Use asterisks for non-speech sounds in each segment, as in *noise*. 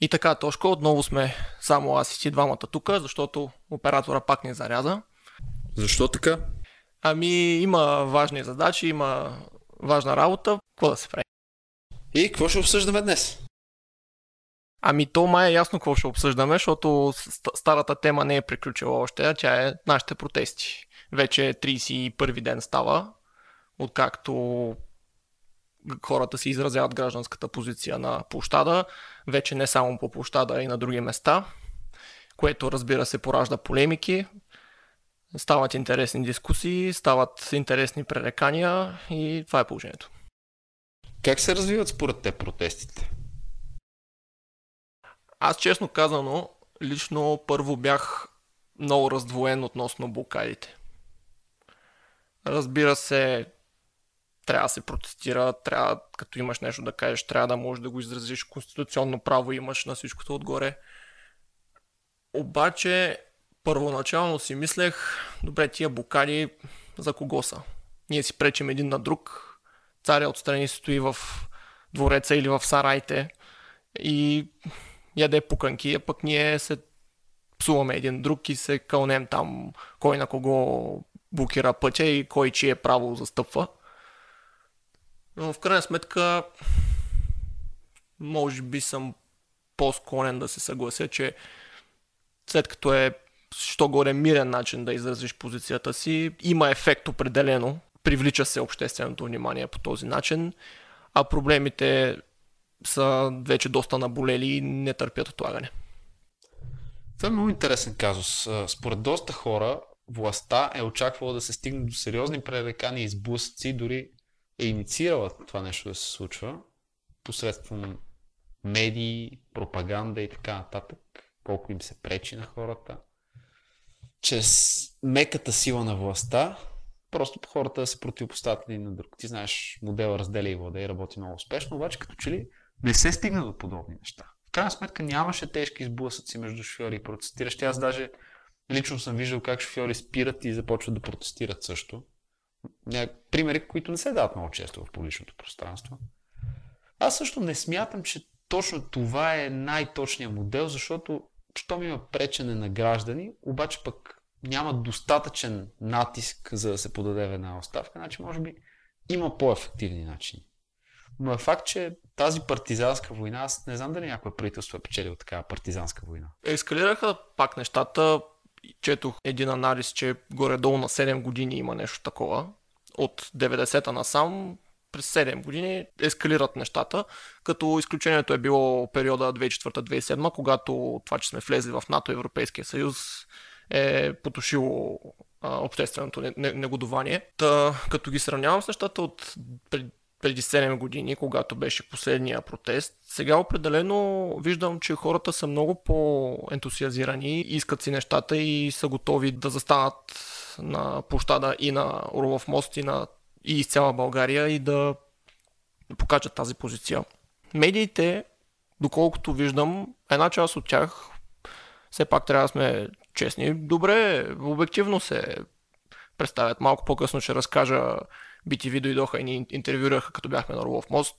И така, Тошко, отново сме само аз и ти двамата тук, защото оператора пак не заряза. Защо така? Ами има важни задачи, има важна работа. Какво да се прави? И какво ще обсъждаме днес? Ами то май е ясно какво ще обсъждаме, защото старата тема не е приключила още, а тя е нашите протести. Вече 31 ден става, откакто хората си изразяват гражданската позиция на площада, вече не само по площада, а и на други места, което разбира се поражда полемики, стават интересни дискусии, стават интересни пререкания и това е положението. Как се развиват според те протестите? Аз честно казано, лично първо бях много раздвоен относно блокадите. Разбира се, трябва да се протестира, трябва, като имаш нещо да кажеш, трябва да можеш да го изразиш, конституционно право имаш на всичкото отгоре. Обаче, първоначално си мислех, добре, тия блокади за кого са? Ние си пречим един на друг, царя отстрани стои в двореца или в сарайте и яде пуканки, а пък ние се псуваме един друг и се кълнем там кой на кого блокира пътя и кой чие право застъпва. Но в крайна сметка може би съм по-склонен да се съглася, че след като е що горе мирен начин да изразиш позицията си, има ефект определено, привлича се общественото внимание по този начин, а проблемите са вече доста наболели и не търпят отлагане. Това е много интересен казус. Според доста хора, властта е очаквала да се стигне до сериозни пререкания и сблъсъци, дори е инициирала това нещо да се случва посредством медии, пропаганда и така нататък, колко им се пречи на хората. Чрез меката сила на властта, просто хората да се противопоставят един на друг. Ти знаеш, модела разделя и владей работи много успешно, обаче като че ли не се стигна до подобни неща. В крайна сметка нямаше тежки сблъсъци между шофьори и протестиращи. Аз даже лично съм виждал как шофьори спират и започват да протестират също. Примери, които не се дават много често в публичното пространство. Аз също не смятам, че точно това е най-точният модел, защото щом има пречене на граждани, обаче пък няма достатъчен натиск за да се подаде една оставка, значи може би има по-ефективни начини. Но е факт, че тази партизанска война, аз не знам дали някое правителство е печелил такава партизанска война. Ескалираха пак нещата. Четох един анализ, че горе-долу на 7 години има нещо такова. От 90-та насам през 7 години ескалират нещата, като изключението е било периода 2004-2007, когато това, че сме влезли в НАТО, Европейския съюз, е потушило общественото негодование. Та, като ги сравнявам с нещата от преди 7 години, когато беше последния протест. Сега определено виждам, че хората са много по-ентусиазирани, искат си нещата и са готови да застанат на площада и на Орлов мост и, на, и из цяла България и да покачат тази позиция. Медиите, доколкото виждам, една част от тях, все пак трябва да сме честни, добре, обективно се представят. Малко по-късно ще разкажа BTV дойдоха и ни интервюираха, като бяхме на Орлов мост,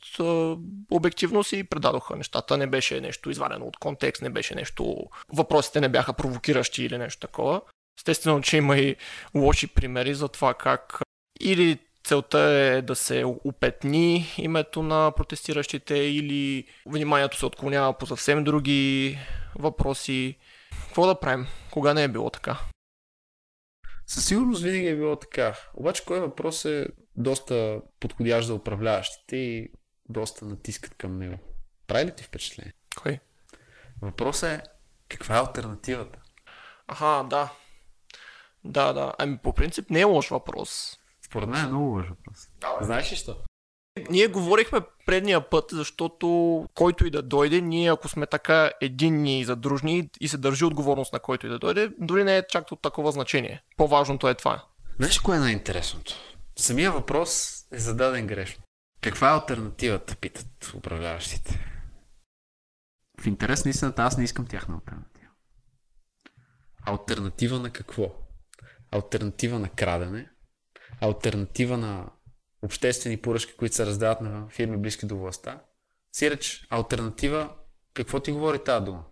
обективно си предадоха нещата. Не беше нещо извадено от контекст, не беше нещо... Въпросите не бяха провокиращи или нещо такова. Естествено, че има и лоши примери за това как или целта е да се опетни името на протестиращите или вниманието се отклонява по съвсем други въпроси. Какво да правим? Кога не е било така? Със сигурност винаги е било така. Обаче кой въпрос е доста подходящ за управляващите и доста натискат към него. Прави ли ти впечатление? Кой? Въпросът е каква е альтернативата? Аха, да. Да, да. Ами по принцип не е лош въпрос. Според мен е много лош въпрос. Да, Знаеш ли що? Ние говорихме предния път, защото който и да дойде, ние ако сме така единни и задружни и се държи отговорност на който и да дойде, дори не е чак от такова значение. По-важното е това. Знаеш кое е най-интересното? Самия въпрос е зададен грешно. Каква е альтернативата, питат управляващите? В интерес на истината аз не искам тяхна альтернатива. Альтернатива на какво? Альтернатива на крадене? Альтернатива на обществени поръчки, които се раздават на фирми близки до властта? Сиреч, альтернатива Какво ти говори тази дума?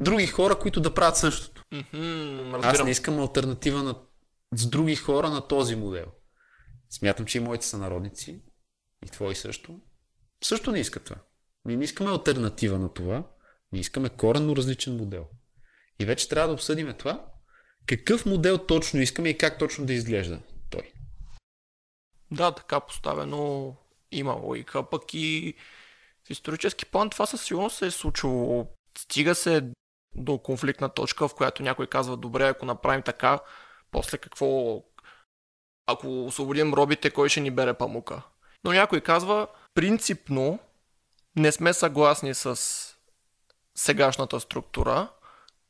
Други хора, които да правят същото. Мгм, Аз не искам альтернатива на, с други хора на този модел. Смятам, че и моите сънародници, и твои също, също не искат това. Ние не искаме альтернатива на това, ние искаме коренно различен модел. И вече трябва да обсъдим това, какъв модел точно искаме и как точно да изглежда той. Да, така поставено има логика, пък и в исторически план това със сигурност се е случило. Стига се до конфликтна точка, в която някой казва, добре, ако направим така, после какво, ако освободим робите, кой ще ни бере памука? Но някой казва, принципно не сме съгласни с сегашната структура,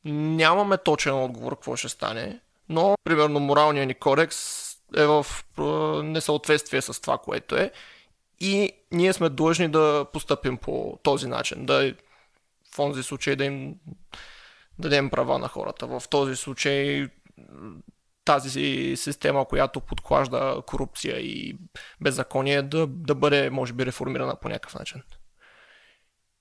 нямаме точен отговор какво ще стане, но, примерно, моралният ни кодекс е в несъответствие с това, което е. И ние сме длъжни да постъпим по този начин. Да, в този случай да им дадем права на хората. В този случай тази система, която подклажда корупция и беззаконие, да, да бъде, може би, реформирана по някакъв начин.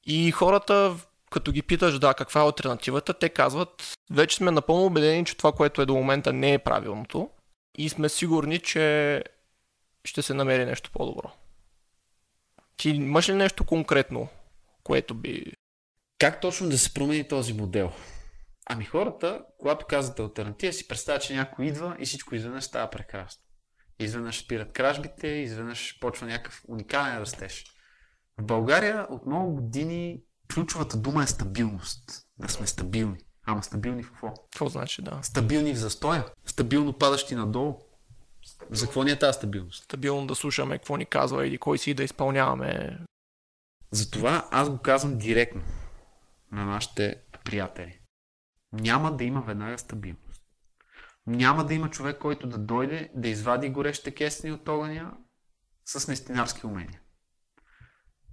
И хората, като ги питаш, да, каква е альтернативата, те казват, вече сме напълно убедени, че това, което е до момента не е правилното и сме сигурни, че ще се намери нещо по-добро. Ти имаш ли нещо конкретно, което би... Как точно да се промени този модел? Ами хората, когато казват альтернатива, си представят, че някой идва и всичко изведнъж става прекрасно. Изведнъж спират кражбите, изведнъж почва някакъв уникален растеж. В България от много години ключовата дума е стабилност. Да сме стабилни. Ама стабилни в какво? Какво значи, да? Стабилни в застоя. Стабилно падащи надолу. За какво ни е тази стабилност? Стабилно да слушаме какво ни казва или кой си да изпълняваме. Затова аз го казвам директно на нашите приятели. Няма да има веднага стабилност. Няма да има човек, който да дойде да извади горещите кестени от огъня с нестинарски умения.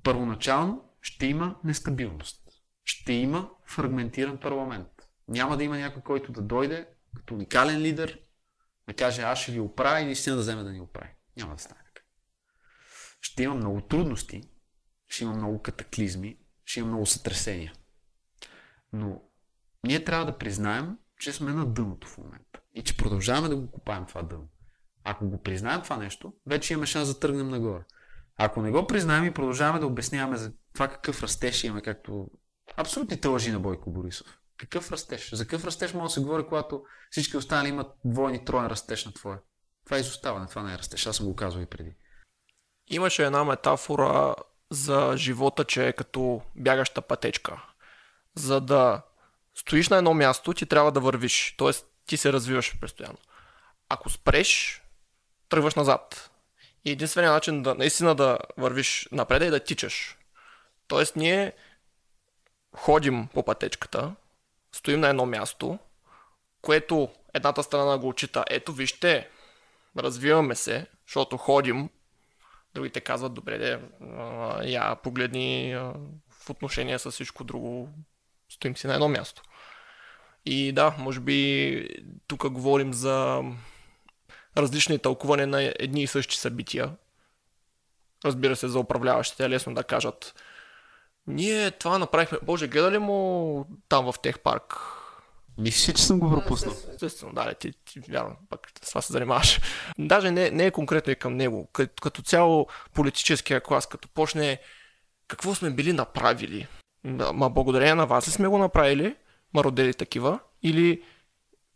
Първоначално ще има нестабилност. Ще има фрагментиран парламент. Няма да има някой, който да дойде като уникален лидер, да каже аз ще ви оправя и наистина да вземе да ни оправи. Няма да стане така. Ще има много трудности, ще има много катаклизми, ще има много сътресения. Но ние трябва да признаем, че сме на дъното в момента. И че продължаваме да го купаем това дъно. Ако го признаем това нещо, вече имаме шанс да тръгнем нагоре. Ако не го признаем и продължаваме да обясняваме за това какъв растеж имаме, както абсолютните лъжи на Бойко Борисов. Какъв растеж? За какъв растеж може да се говори, когато всички останали имат двойни, троен растеж на твоя? Това е изоставане, това не е растеж. Аз съм го казвал и преди. Имаше една метафора за живота, че е като бягаща пътечка. За да стоиш на едно място, ти трябва да вървиш. Тоест, ти се развиваш постоянно. Ако спреш, тръгваш назад. И единственият начин да наистина да вървиш напред е да тичаш. Тоест, ние ходим по пътечката, стоим на едно място, което едната страна го отчита. Ето, вижте, развиваме се, защото ходим, Другите казват, добре, де, я погледни в отношение с всичко друго, стоим си на едно място. И да, може би тук говорим за различни тълкуване на едни и същи събития. Разбира се, за управляващите е лесно да кажат ние това направихме. Боже, гледали му там в тех парк? Мисля, че съм го пропуснал. Естествено, да, ти, ти вярно, пък с това се занимаваш. Даже не, не е конкретно и към него. Като, като цяло политическия клас, като почне какво сме били направили. Ма благодарение на вас ли сме го направили, ма родели такива, или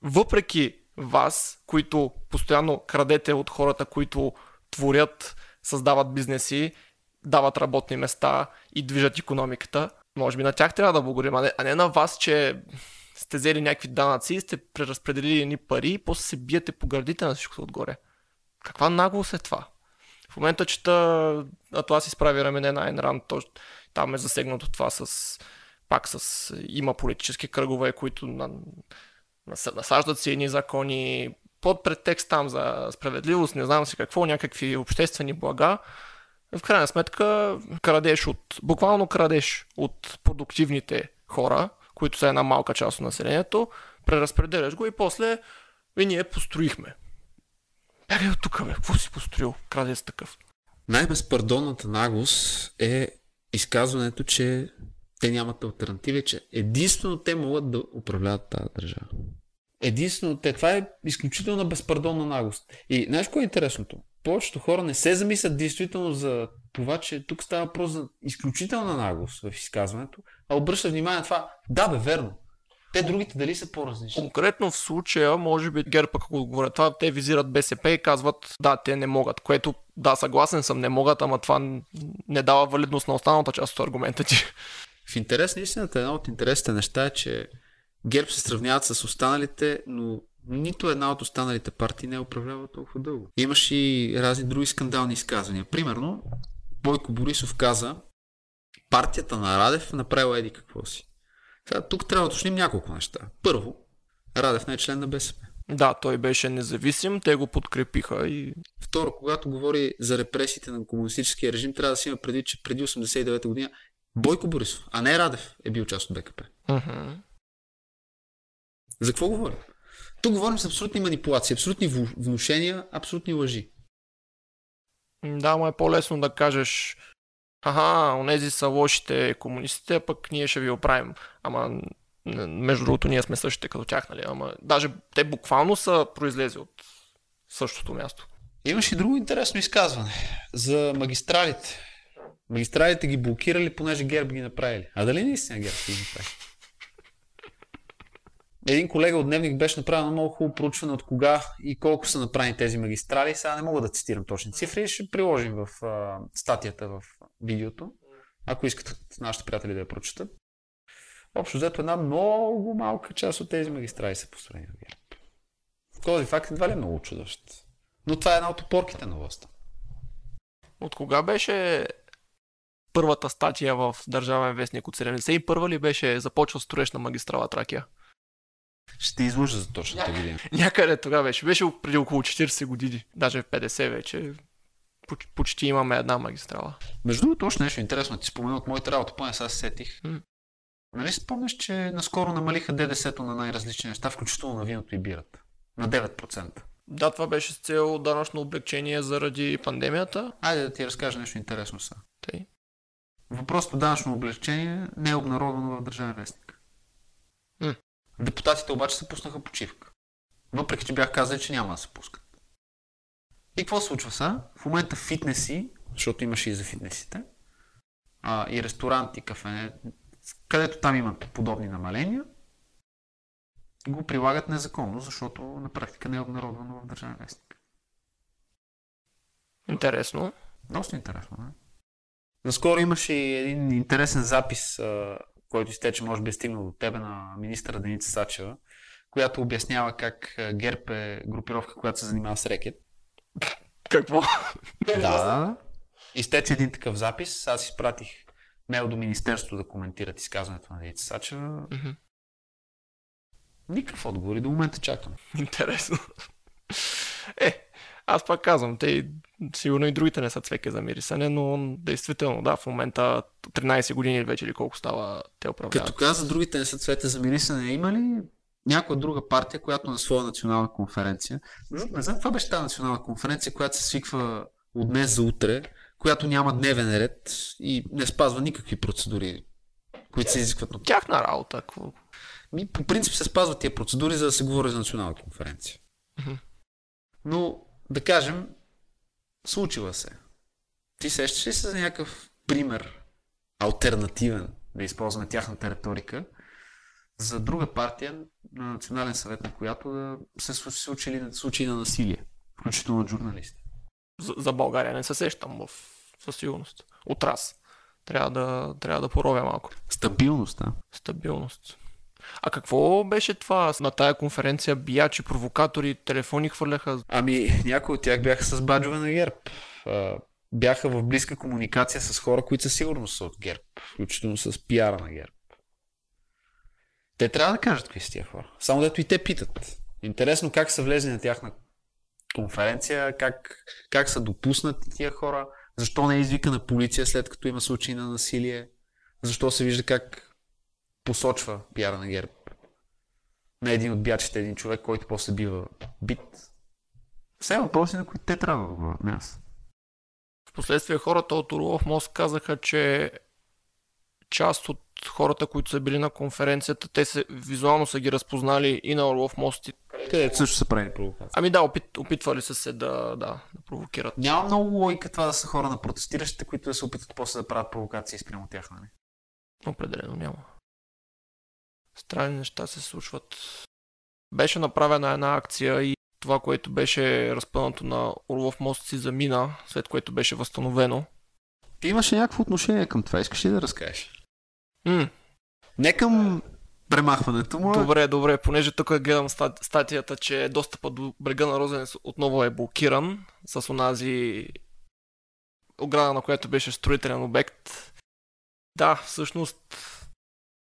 въпреки вас, които постоянно крадете от хората, които творят, създават бизнеси, дават работни места и движат економиката, може би на тях трябва да благодарим, а не, а не на вас, че сте взели някакви данъци сте преразпределили едни пари и после се биете по гърдите на всичко отгоре. Каква наглост е това? В момента чета Атлас изправи рамене на Айн Ранд, там е засегнато това с пак с има политически кръгове, които на, нас- насаждат си едни закони под претекст там за справедливост, не знам си какво, някакви обществени блага. В крайна сметка крадеш от, буквално крадеш от продуктивните хора, които са една малка част от населението, преразпределяш го и после и ние построихме. Бягай от тук, бе. Какво си построил? Крадец такъв. Най-безпардонната наглост е изказването, че те нямат альтернатива, че единствено те могат да управляват тази държава. Единствено те. Това е изключително безпардонна наглост. И знаеш кое е интересното? Повечето хора не се замислят действително за това, че тук става въпрос за изключителна наглост в изказването, а обръщат внимание на това. Да, бе, верно. Те другите дали са по-различни? Конкретно в случая, може би ГЕРБ, ако говорят това, те визират БСП и казват, да, те не могат, което, да, съгласен съм, не могат, ама това не дава валидност на останалата част от аргумента ти. В интерес на истината, едно от интересните неща е, че ГЕРБ се сравняват с останалите, но нито една от останалите партии не е управлява толкова дълго. Имаш и разни други скандални изказвания. Примерно, Бойко Борисов каза, партията на Радев направила еди какво си. Сега, тук трябва да уточним няколко неща. Първо, Радев не е член на БСП. Да, той беше независим, те го подкрепиха и... Второ, когато говори за репресиите на комунистическия режим, трябва да си има преди, че преди 89 година Бойко Борисов, а не Радев е бил част от БКП. Uh-huh. За какво говорим? Тук говорим с абсолютни манипулации, абсолютни внушения, абсолютни лъжи. Да, но е по-лесно да кажеш Аха, онези са лошите комунистите, а пък ние ще ви оправим. Ама, между другото, ние сме същите като тях, нали? Ама, даже те буквално са произлезли от същото място. Имаш и друго интересно изказване за магистралите. Магистралите ги блокирали, понеже ГЕРБ ги направили. А дали наистина ГЕРБ ги направили? Един колега от Дневник беше направил много хубаво проучване от кога и колко са направени тези магистрали. Сега не мога да цитирам точни цифри, ще приложим в а, статията в видеото, ако искат нашите приятели да я прочитат. Общо взето една много малка част от тези магистрали са построени в ГЕРБ. Този факт едва ли е много чудващ. Но това е една от опорките на властта. От кога беше първата статия в Държавен вестник от 71 ли беше започва строеж на магистрала Тракия? Ще излъжа за точната година. *laughs* Някъде тогава беше. Беше преди около 40 години. Даже в 50 вече. Почти имаме една магистрала. Между другото, още нещо интересно. Ти спомена от моята работа, поне сега сетих. Mm. Нали спомняш, че наскоро намалиха ДДС-то на най-различни неща, включително на виното и бирата? На 9%. Да, това беше с цел данъчно облегчение заради пандемията. Айде да ти разкажа нещо интересно са. Тъй. Въпросът данъчно облегчение не е обнародвано в Държавен вестник. Mm. Депутатите обаче се пуснаха почивка. Въпреки, че бях казали, че няма да се пускат. И какво случва са? В момента фитнеси, защото имаше и за фитнесите, а, и ресторанти, кафе, където там имат подобни намаления, го прилагат незаконно, защото на практика не е обнародвано в Държавен вестник. Интересно. Доста интересно, не? Наскоро имаше и един интересен запис който изтече, може би е стигнал до тебе на министра Деница Сачева, която обяснява как ГЕРБ е групировка, която се занимава с рекет. Какво? Да, да. Изтече един такъв запис. Аз изпратих мейл до Министерството да коментират изказването на Деница Сачева. Mm-hmm. Никакъв отговор и до момента чакам. Интересно. Е, аз пак казвам, те сигурно и другите не са цвеке за мирисане, но действително, да, в момента 13 години вече или колко става те управляват. Като каза, другите не са цвете за мирисане, има ли някоя друга партия, която на своя национална конференция, не знам, това беше тази национална конференция, която се свиква от днес за утре, която няма дневен ред и не спазва никакви процедури, които се изискват. на Тяхна работа. Какво? Ми, по принцип се спазват тия процедури, за да се говори за национална конференция. Но да кажем, случила се. Ти сещаш ли се за някакъв пример, альтернативен, да използваме тяхната риторика, за друга партия на Национален съвет, на която да се случили случаи на насилие, включително от журналисти? За, за България не се сещам в, със сигурност. От раз. Трябва да, трябва да поровя малко. Стабилност, да. Стабилност. А какво беше това? На тая конференция биячи, провокатори, телефони хвърляха? Ами, някои от тях бяха с баджове на ГЕРБ. Бяха в близка комуникация с хора, които със сигурност са от ГЕРБ, включително с пиара на ГЕРБ. Те трябва да кажат какви са тия хора. Само дето и те питат. Интересно как са влезли на тяхна конференция, как, как са допуснати тия хора, защо не е извикана полиция след като има случаи на насилие, защо се вижда как посочва пиара на ГЕРБ на един от бячите, един човек, който после бива бит. Все въпроси, на които те трябва да отговорят, не аз. Впоследствие хората от Орлов мост казаха, че част от хората, които са били на конференцията, те се, визуално са ги разпознали и на Орлов мост. и- Където също са правили провокации. Ами да, опит, опитвали са се да, да, да провокират. Няма много логика това да са хора на протестиращите, които да се опитат после да правят провокации спрямо тях, нали? Определено няма. Странни неща се случват. Беше направена една акция и това, което беше разпънато на Орлов мост си замина, след което беше възстановено. Ти имаше някакво отношение към това, искаш ли да разкажеш? М, Не към премахването му, добре, добре, понеже тук гледам ста- статията, че достъпът до брега на Розенец отново е блокиран с онази ограда, на която беше строителен обект. Да, всъщност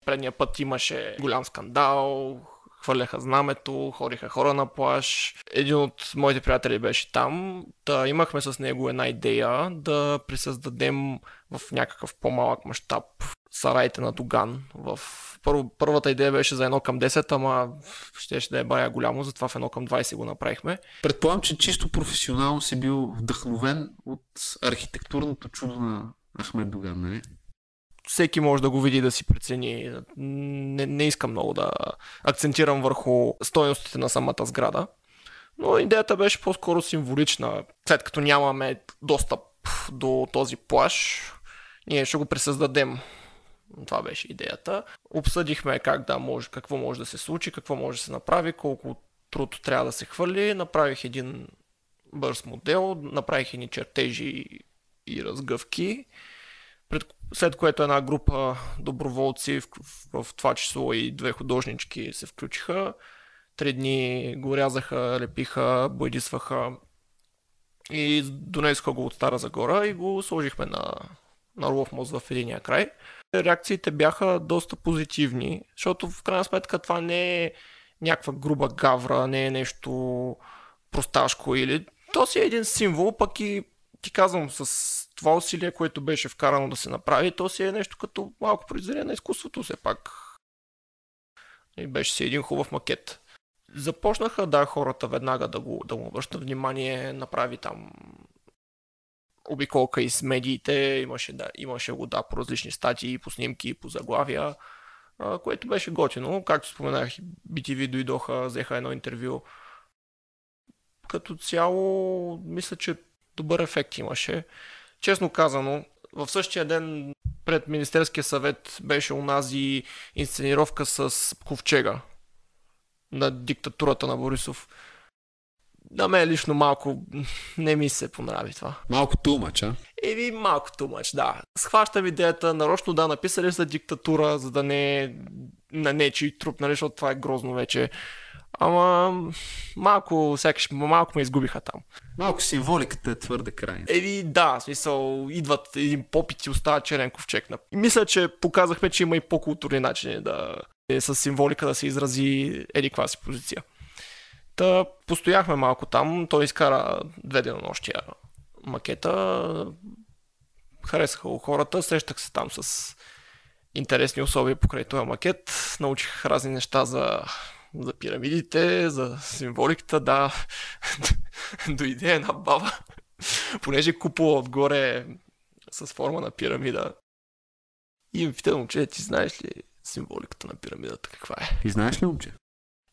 предния път имаше голям скандал, хвърляха знамето, ходиха хора на плаж. Един от моите приятели беше там. Да, имахме с него една идея да присъздадем в някакъв по-малък мащаб сараите на Доган. В първо, първата идея беше за едно към 10, ама ще, ще да е бая голямо, затова в едно към 20 го направихме. предполагам, че чисто професионално си бил вдъхновен от архитектурното чудо на Ахмед Доган, нали? всеки може да го види да си прецени. Не, не искам много да акцентирам върху стойностите на самата сграда. Но идеята беше по-скоро символична. След като нямаме достъп до този плаш, ние ще го пресъздадем. Това беше идеята. Обсъдихме как да може, какво може да се случи, какво може да се направи, колко труд трябва да се хвърли. Направих един бърз модел, направих едни чертежи и разгъвки пред, след което една група доброволци, в, в, това число и две художнички се включиха. Три дни го рязаха, лепиха, бойдисваха и донесоха го от Стара Загора и го сложихме на, на мост в единия край. Реакциите бяха доста позитивни, защото в крайна сметка това не е някаква груба гавра, не е нещо просташко или... То си е един символ, пък и ти казвам, с това усилие, което беше вкарано да се направи, то си е нещо като малко произведение на изкуството, все пак. И беше си един хубав макет. Започнаха, да, хората веднага да го, да му обръщат внимание, направи там обиколка и с медиите, имаше, да, имаше го да по различни статии, по снимки, по заглавия, а, което беше готино. Както споменах, BTV дойдоха, взеха едно интервю. Като цяло, мисля, че добър ефект имаше. Честно казано, в същия ден пред Министерския съвет беше унази инсценировка с ковчега на диктатурата на Борисов. На мен лично малко не ми се понрави това. Малко тумач, а? Еми, малко тумач, да. Схващам идеята, нарочно да, написали за диктатура, за да не на нечи труп, нали, защото това е грозно вече. Ама малко, сякаш малко ме изгубиха там. Малко символиката е твърде крайна. Еми да, в смисъл, идват един попит и остава черен ковчег. И мисля, че показахме, че има и по-културни начини да е с символика да се изрази еди си позиция. Та постояхме малко там, той изкара две денонощия макета, харесаха го хората, срещах се там с интересни особи покрай този макет, научих разни неща за, за пирамидите, за символиката, да, *laughs* дойде една баба, понеже купола отгоре с форма на пирамида. И ми пита, момче, ти знаеш ли символиката на пирамидата каква е? И знаеш ли, момче?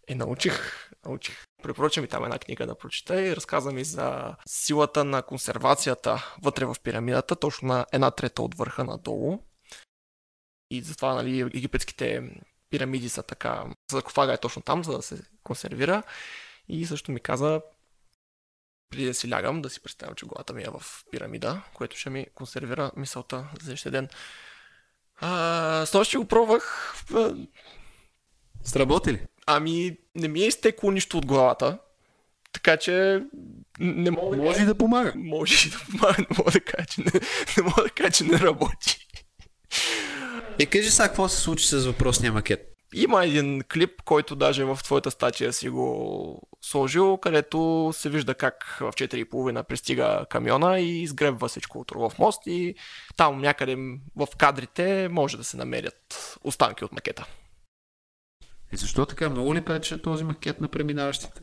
Е, научих, научих. Препоръчам ми там една книга да прочета и разказа ми за силата на консервацията вътре в пирамидата, точно на една трета от върха надолу. И затова, нали, египетските пирамиди са така, саркофага е точно там, за да се консервира. И също ми каза, преди да си лягам, да си представям, че главата ми е в пирамида, което ще ми консервира мисълта за следващия ден. А, нощи го пробвах. Сработи ли? Ами, не ми е изтекло нищо от главата. Така че не мога да Може и да помага. може и да помага, не мога да кажа, че не, не мога да кажа, че не работи. И кажи сега какво се случи с въпросния макет. Има един клип, който даже в твоята статия си го сложил, където се вижда как в 4.30 пристига камиона и изгребва всичко от Орлов мост и там някъде в кадрите може да се намерят останки от макета. И защо така? Много ли прече този макет на преминаващите?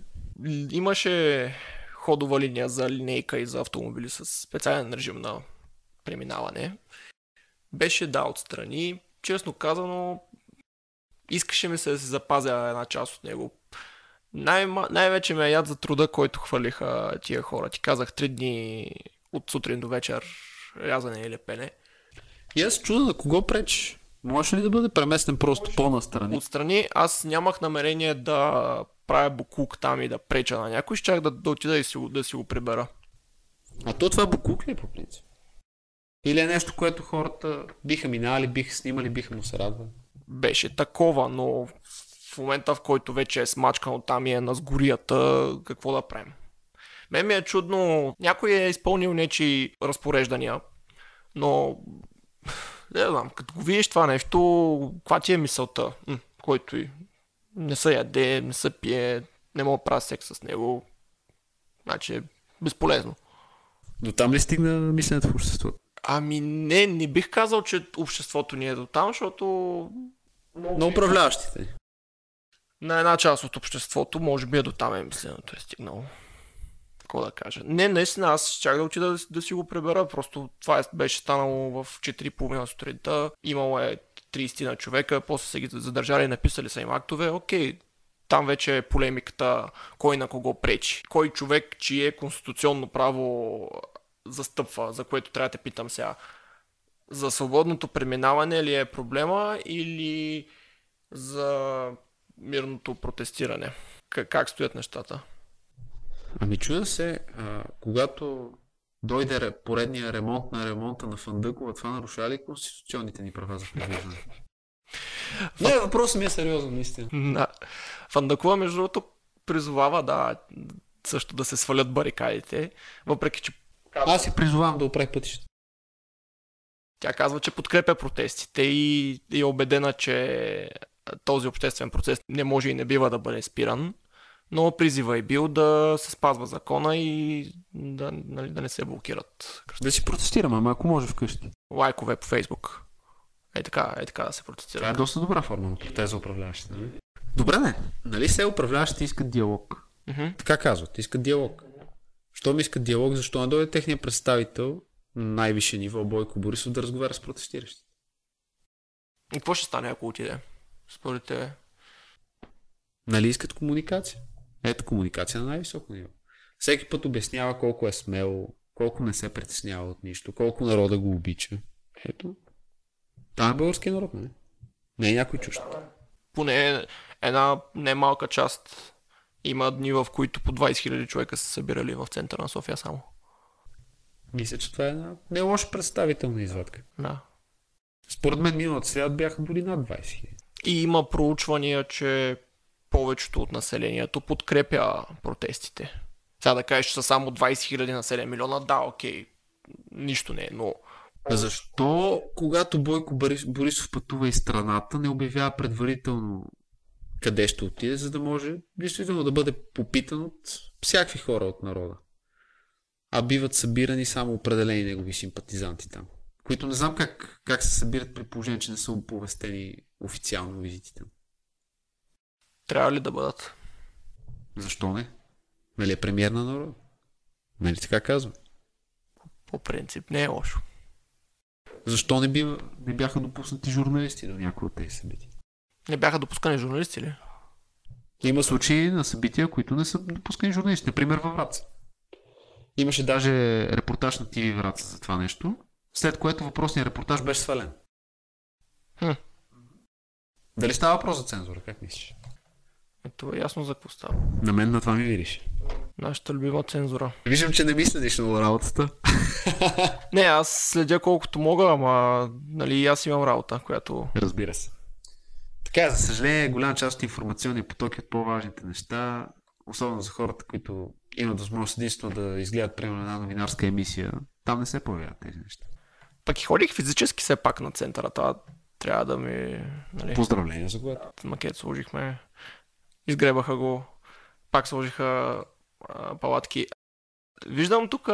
Имаше ходова линия за линейка и за автомобили с специален режим на преминаване. Беше да отстрани, честно казано, искаше ми се да се запазя една част от него. Най- най-вече ме яд за труда, който хвалиха тия хора. Ти казах три дни от сутрин до вечер рязане или пене. И аз чуда на кого пречи. Може ли да бъде преместен просто по-настрани? Отстрани аз нямах намерение да правя букук там и да преча на някой, щях да, да отида и си, да си го прибера. А то това букук ли е по принцип? Или е нещо, което хората биха минали, биха снимали, биха му се радвали? Беше такова, но в момента, в който вече е смачкано там и е на сгорията, какво да правим? Мен ми е чудно, някой е изпълнил нечи разпореждания, но не знам, като го видиш това нещо, каква ти е мисълта? М, който и не се яде, не се пие, не мога да правя секс с него. Значи е безполезно. До там ли стигна мисленето в обществото? Ами не, не бих казал, че обществото ни е до там, защото На управляващите. на една част от обществото, може би е до там е мисленето е стигнало. Какво да кажа? Не, наистина, аз щях да отида да, си- го пребера, просто това е- беше станало в 4.30 сутринта, имало е 30 на човека, после са ги задържали, написали са им актове, окей, там вече е полемиката кой на кого пречи. Кой човек, чие конституционно право застъпва, за което трябва да те питам сега. За свободното преминаване ли е проблема или за мирното протестиране? Как стоят нещата? Ами чуда се, а, когато дойде ре- поредния ремонт на ремонта на Фандъкова, това нарушава ли конституционните ни права за придвижване? Не, въпросът ми е сериозен, наистина. Да. Фандакова, между другото, призовава да също да се свалят барикадите, въпреки че Аз си призовавам да оправи пътища. тя казва, че подкрепя протестите и е убедена, че този обществен процес не може и не бива да бъде спиран, но призива е бил да се спазва закона и да, нали, да не се блокират Да си протестирам, ама ако може вкъщи. лайкове по Фейсбук. Е така, е така да се протестира. Това е доста добра форма на протеза управляващите. Нали? Добре, не. Нали все управляващите искат диалог? Мгм. Така казват, искат диалог. Щом искат диалог, защо не дойде техният представител на най-висше ниво Бойко Борисов да разговаря с протестиращите? И какво ще стане, ако отиде? Според тебе? Нали искат комуникация? Ето комуникация на най-високо ниво. Всеки път обяснява колко е смел, колко не се притеснява от нищо, колко народа го обича. Ето. Това е българския народ, не? Не е някой чужд. поне една немалка част има дни, в които по 20 000 човека са събирали в центъра на София само. Мисля, че това е една не лоша представителна извадка. Да. Според мен миналата среда бяха дори над 20 000. И има проучвания, че повечето от населението подкрепя протестите. Сега да кажеш, че са само 20 000 на 7 милиона, да, окей, нищо не е, но Защо, когато Бойко Борис- Борисов пътува из страната, не обявява предварително къде ще отиде, за да може действително да бъде попитан от всякакви хора от народа? А биват събирани само определени негови симпатизанти там, които не знам как, как се събират при положение, че не са оповестени официално визитите. Трябва ли да бъдат? Защо не? Нали е премьер на народа? Нали така казва? По принцип не е лошо. Защо не, бива, не бяха допуснати журналисти до някои от тези събития? Не бяха допускани журналисти ли? Има случаи на събития, които не са допускани журналисти. Например, във Враца. Имаше даже репортаж на ТВ Враца за това нещо, след което въпросният репортаж беше свален. Хм. Дали става въпрос за цензура? Как мислиш? Ето е ясно за какво става. На мен на това ми видиш. Нашата любима цензура. Виждам, че не ми следиш много работата. *laughs* Не, аз следя колкото мога, ама нали аз имам работа, която... Разбира се. Така, за съжаление, голяма част от информационния поток е от по-важните неща, особено за хората, които имат възможност единствено да изгледат примерно една новинарска емисия. Там не се появяват тези неща. Пък и ходих физически все пак на центъра. Това трябва да ми... Нали, Поздравления за което. макет сложихме. Изгребаха го. Пак сложиха а, палатки. Виждам тук,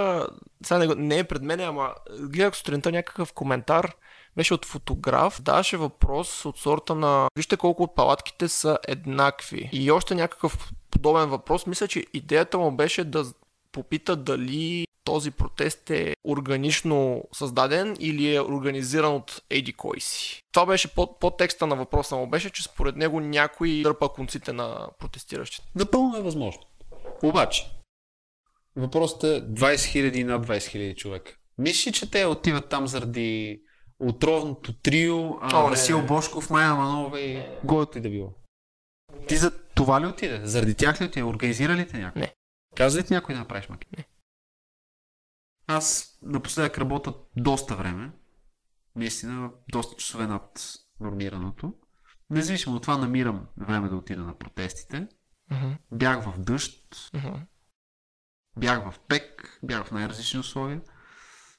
сега не, не е пред мен, ама гледах сутринта някакъв коментар, беше от фотограф, даваше въпрос от сорта на вижте колко от палатките са еднакви. И още някакъв подобен въпрос, мисля, че идеята му беше да попита дали този протест е органично създаден или е организиран от еди кой си. Това беше под, под текста на въпроса му беше, че според него някой дърпа конците на протестиращите. Напълно е възможно. Обаче, въпросът е 20 000 и над 20 000 човека. Мислиш, че те отиват там заради отровното трио, а, О, Васил. Бошков, Майя Манова и който и да било. Ти за това ли отиде? Заради тях ли отиде? Организира ли те някой? Не. Каза ли ти някой да направиш макет? Не. Аз напоследък работя доста време. Наистина, доста часове над нормираното. Независимо от това, намирам време да отида на протестите. Мгм, Бях в дъжд, мгм. бях в пек, бях в най-различни условия.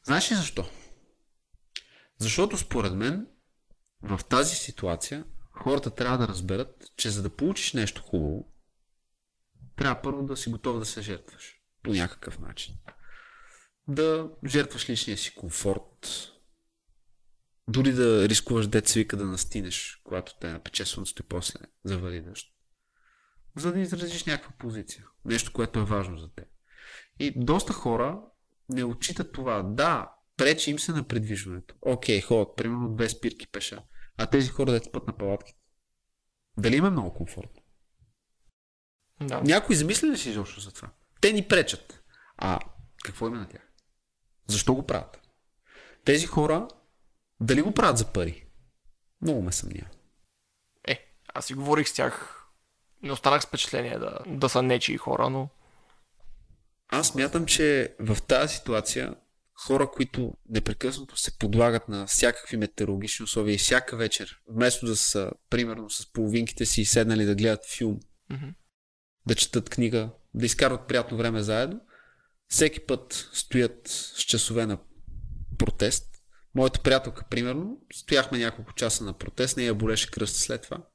Знаеш ли защо? Защото според мен в тази ситуация хората трябва да разберат, че за да получиш нещо хубаво, трябва първо да си готов да се жертваш. По някакъв начин. Да жертваш личния си комфорт. Дори да рискуваш деца вика да настинеш, когато те напече слънцето и после завали дъжд. За да изразиш някаква позиция. Нещо, което е важно за теб. И доста хора не отчитат това. Да, пречи им се на предвижването. Окей, ходят, примерно две спирки пеша. А тези хора да спят на палатките. Дали им е много комфортно? Да. Някой замисли ли си изобщо за това? Те ни пречат. А какво има на тях? Защо го правят? Тези хора дали го правят за пари? Много ме съмнява. Е, аз си говорих с тях. Не останах с впечатление да, да са нечии хора, но Аз мятам, че в тази ситуация хора, които непрекъснато се подлагат на всякакви метеорологични условия и всяка вечер, вместо да са, примерно, с половинките си седнали да гледат филм, Мгм. да четат книга, да изкарват приятно време заедно, всеки път стоят с часове на протест. Моята приятелка, примерно, стояхме няколко часа на протест, нея болеше кръст след това.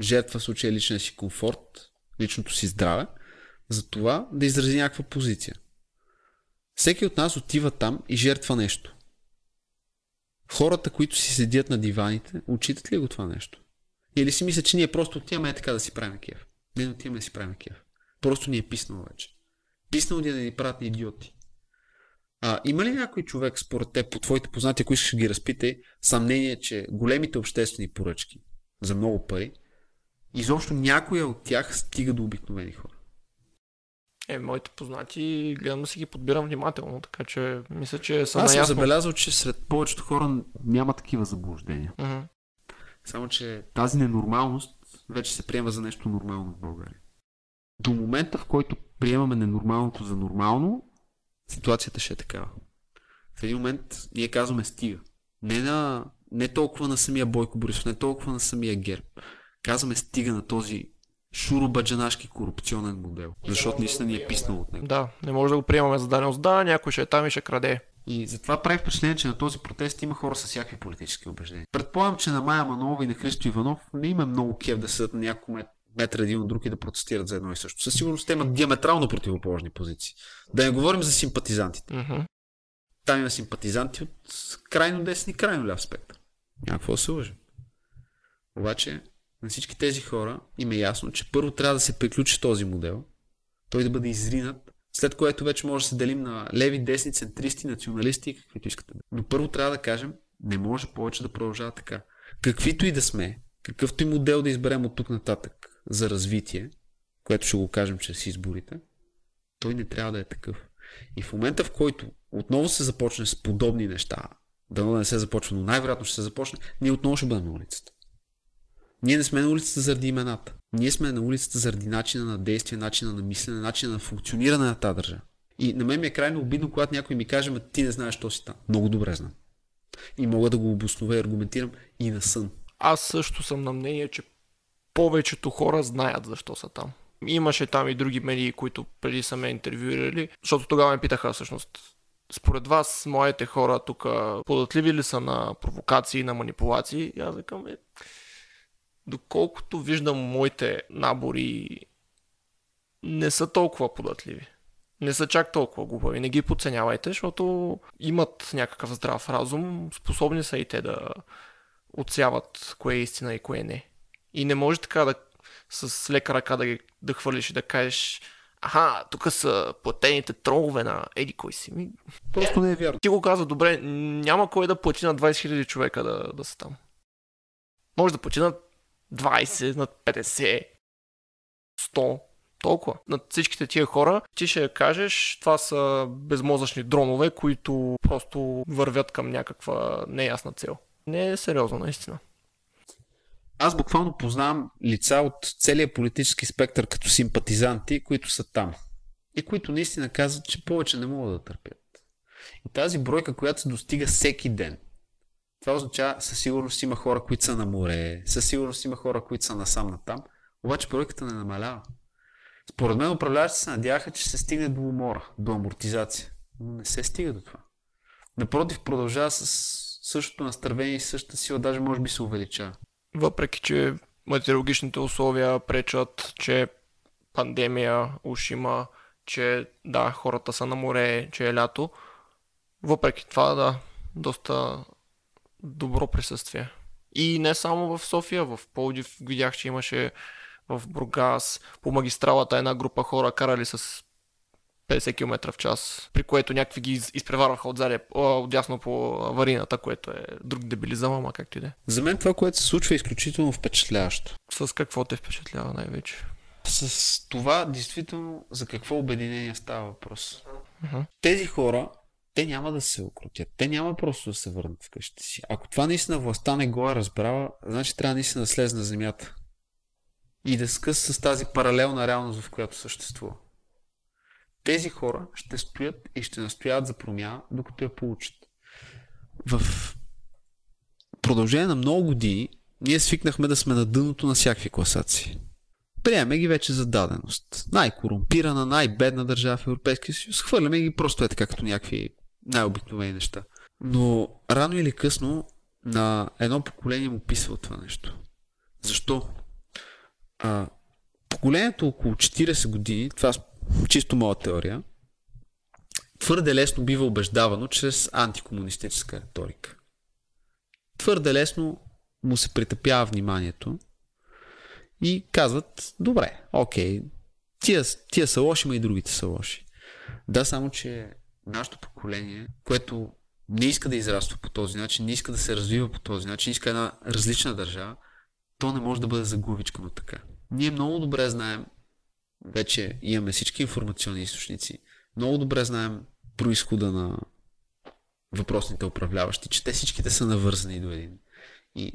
Жертва случая личния си комфорт, личното си здраве, за това да изрази някаква позиция. Всеки от нас отива там и жертва нещо. Хората, които си седят на диваните, отчитат ли го това нещо? Или си мислят, че ние просто отиваме е така да си правим кеф? Не, отиваме да си правим кеф. Просто ни е писнало вече. Писнало ни да ни правят идиоти. А, има ли някой човек, според теб, по твоите познати, ако искаш да ги разпитай, съмнение, че големите обществени поръчки за много пари, изобщо някоя от тях стига до обикновени хора? е, моите познати гледам да си ги подбирам внимателно, така че мисля, че съм Аз съм наясно. забелязал, че сред повечето хора няма такива заблуждения. Мгм. Само, че тази ненормалност вече се приема за нещо нормално в България. До момента, в който приемаме ненормалното за нормално, ситуацията ще е такава. В един момент ние казваме стига. Не, на, не толкова на самия Бойко Борисов, не толкова на самия ГЕРБ. Казваме стига на този шуробаджанашки корупционен модел. Защото наистина ни е писнал от него. Да, не може да го приемаме за даденост. Да, някой ще е там и ще краде. И затова прави впечатление, че на този протест има хора с всякакви политически убеждения. Предполагам, че на Майя Манова и на Христо Иванов не има много кев да седат на няколко мет- метра един от друг и да протестират за едно и също. Със сигурност те имат диаметрално противоположни позиции. Да не говорим за симпатизантите. Мгм. Там има симпатизанти от крайно десен и крайно ляв спектър. Някакво да се лъжим. Обаче на всички тези хора им е ясно, че първо трябва да се приключи този модел, той да бъде изринат, след което вече може да се делим на леви, десни, центристи, националисти и каквито искате. Но първо трябва да кажем, не може повече да продължава така. Каквито и да сме, какъвто и модел да изберем от тук нататък за развитие, което ще го кажем чрез изборите, той не трябва да е такъв. И в момента, в който отново се започне с подобни неща, дано да не се започва, но най-вероятно ще се започне, ние отново ще бъдем на улицата. Ние не сме на улицата заради имената. Ние сме на улицата заради начина на действие, начина на мислене, начина на функциониране на тази държава. И на мен ми е крайно обидно, когато някой ми каже, ма ти не знаеш, що си там. Много добре знам. И мога да го обоснове и аргументирам и на сън. Аз също съм на мнение, че повечето хора знаят защо са там. Имаше там и други медии, които преди са ме интервюирали, защото тогава ме питаха всъщност. Според вас, моите хора тук податливи ли са на провокации, на манипулации? И аз викам, е, доколкото виждам моите набори, не са толкова податливи. Не са чак толкова глупави. Не ги подценявайте, защото имат някакъв здрав разум, способни са и те да отсяват кое е истина и кое не. И не може така да с лека ръка да, ги, да хвърлиш и да кажеш аха, тук са платените тролове на еди кой си. Ми, Просто не е вярно. ти го каза добре, няма кой да плати на 20 000 човека да, да са там. Може да плати на 20, на 50, 100, толкова. На всичките тия хора ти ще кажеш, това са безмозъчни дронове, които просто вървят към някаква неясна цел. Не е сериозно, наистина. Аз буквално познавам лица от целия политически спектър като симпатизанти, които са там. И които наистина казват, че повече не могат да търпят. И тази бройка, която се достига всеки ден, това означава, със сигурност има хора, които са на море, със сигурност има хора, които са насам натам, обаче бройката не намалява. Според мен управляващите се надяха, че се стигне до умора, до амортизация. Но не се стига до това. Напротив, продължава с същото настървение и същата сила, даже може би се увеличава. Въпреки, че метеорологичните условия пречат, че пандемия уж има, че да, хората са на море, че е лято. Въпреки това, да, доста добро присъствие. И не само в София, в Полдив видях, че имаше в Бургас, по магистралата една група хора карали с 50 км в час, при което някакви ги из- изпреварваха отзади, о, отдясно по аварийната, което е друг дебилизъм, ама както и да е. За мен това, което се случва е изключително впечатляващо. С какво те впечатлява най-вече? С това, действително, за какво обединение става въпрос. Мгм. Тези хора, те няма да се окрутят. Те няма просто да се върнат вкъщи си. Ако това наистина властта не го е разбрала, значи трябва наистина да слезе на земята. И да скъса с тази паралелна реалност, в която съществува. Тези хора ще стоят и ще настояват за промяна, докато я получат. В продължение на много години ние свикнахме да сме на дъното на всякакви класации. Приемаме ги вече за даденост. Най-корумпирана, най-бедна държава в Европейския съюз. Хвърляме ги просто е така, като някакви най-обикновени неща. Но рано или късно на едно поколение му писва това нещо. Защо? А, поколението около 40 години, това чисто моя теория, твърде лесно бива убеждавано чрез антикомунистическа риторика. Твърде лесно му се притъпява вниманието и казват, добре, окей, тия, тия са лоши, ма и другите са лоши. Да, само че нашето поколение, което не иска да израства по този начин, не иска да се развива по този начин, иска една различна държава, то не може да бъде заглавичкано така. Ние много добре знаем, вече имаме всички информационни източници, много добре знаем происхода на въпросните управляващи, че те всичките са навързани до един. И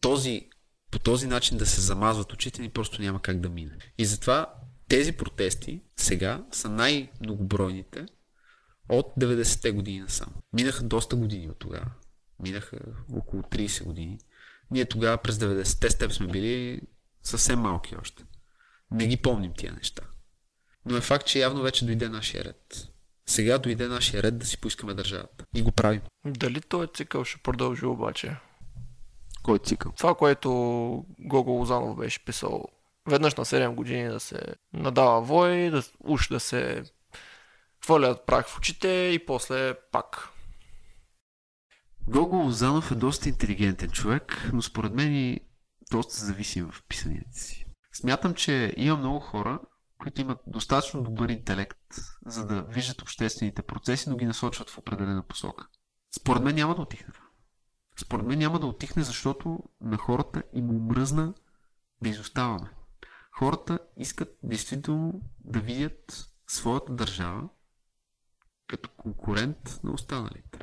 този, по този начин да се замазват очите ни просто няма как да мине. И затова тези протести сега са най-многобройните от 90-те години насам. Минаха доста години от тогава. Минаха около 30 години. Ние тогава през 90-те с теб сме били съвсем малки още. Не ги помним тия неща. Но е факт, че явно вече дойде нашия ред. Сега дойде нашия ред да си поискаме държавата. И го правим. Дали този цикъл ще продължи обаче? Кой цикъл? Това, което Гого Лозанов беше писал веднъж на 7 години да се надава вой, да, уж да се хвърлят прах в очите и после пак. Гого Лозанов е доста интелигентен човек, но според мен и доста зависим в писанията си. Смятам, че има много хора, които имат достатъчно добър интелект, за да виждат обществените процеси, но ги насочват в определена посока. Според мен няма да отихне. Според мен няма да отихне, защото на хората им омръзна да изоставаме. Хората искат действително да видят своята държава като конкурент на останалите.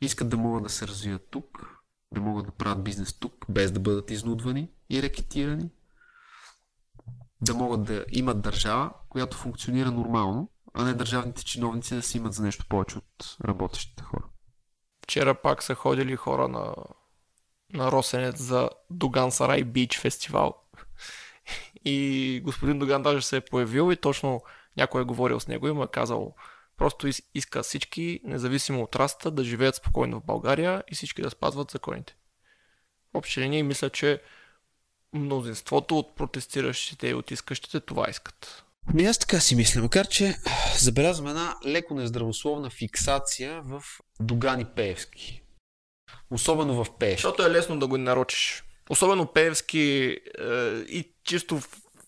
Искат да могат да се развият тук, да могат да правят бизнес тук, без да бъдат изнудвани и рекетирани, да могат да имат държава, която функционира нормално, а не държавните чиновници да си имат за нещо повече от работещите хора. Вчера пак са ходили хора на, на Росенец за Дуган Сарай Бич фестивал. *laughs* И господин Доган даже се е появил и точно някой е говорил с него и му е казал просто иска всички, независимо от раста, да живеят спокойно в България и всички да спазват законите. В общи линии мисля, че мнозинството от протестиращите и от искащите това искат. Ами аз така си мисля, макар че забелязвам една леко нездравословна фиксация в Догани Пеевски. Особено в Пеевски. Защото е лесно да го нарочиш. Особено Пеевски е, и чисто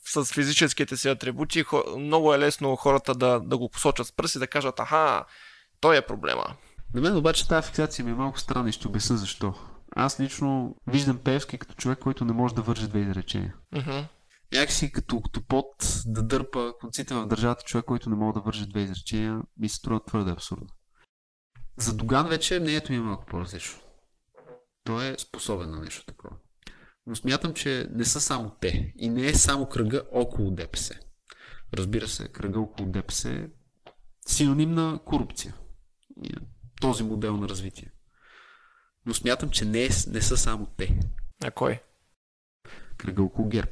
с физическите си атрибути, много е лесно хората да, да го посочат с пръст и да кажат, аха, той е проблема. На мен обаче тази фиксация ми е малко странна и ще обясня защо. Аз лично виждам Певски като човек, който не може да вържи две изречения. Mm-hmm. Някакси като, като под да дърпа конците в държавата човек, който не може да вържи две изречения, ми се струва твърде абсурдно. За Доган вече мнението ми е малко по-различно. Той е способен на нещо такова. Но смятам, че не са само те. И не е само кръга около ДПС. Разбира се, кръга около ДПС е синоним на корупция. И този модел на развитие. Но смятам, че не, е, не са само те. А кой? Кръга около ГЕРБ.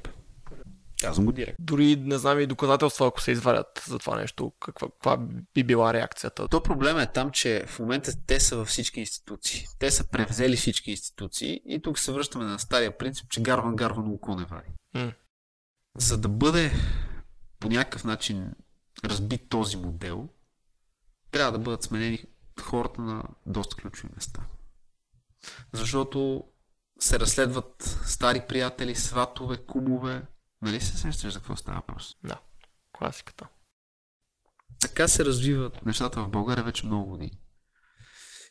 Казвам го директно. Дори не знам и доказателства, ако се извадят за това нещо, каква, каква би била реакцията. То проблема е там, че в момента те са във всички институции. Те са превзели всички институции и тук се връщаме на стария принцип, че гарван гарван око не вади. М. За да бъде по някакъв начин разбит този модел, трябва да бъдат сменени хората на доста ключови места. Защото се разследват стари приятели, сватове, кумове, Нали се сещаш за какво става въпрос? Да, класиката. Така се развиват нещата в България вече много години.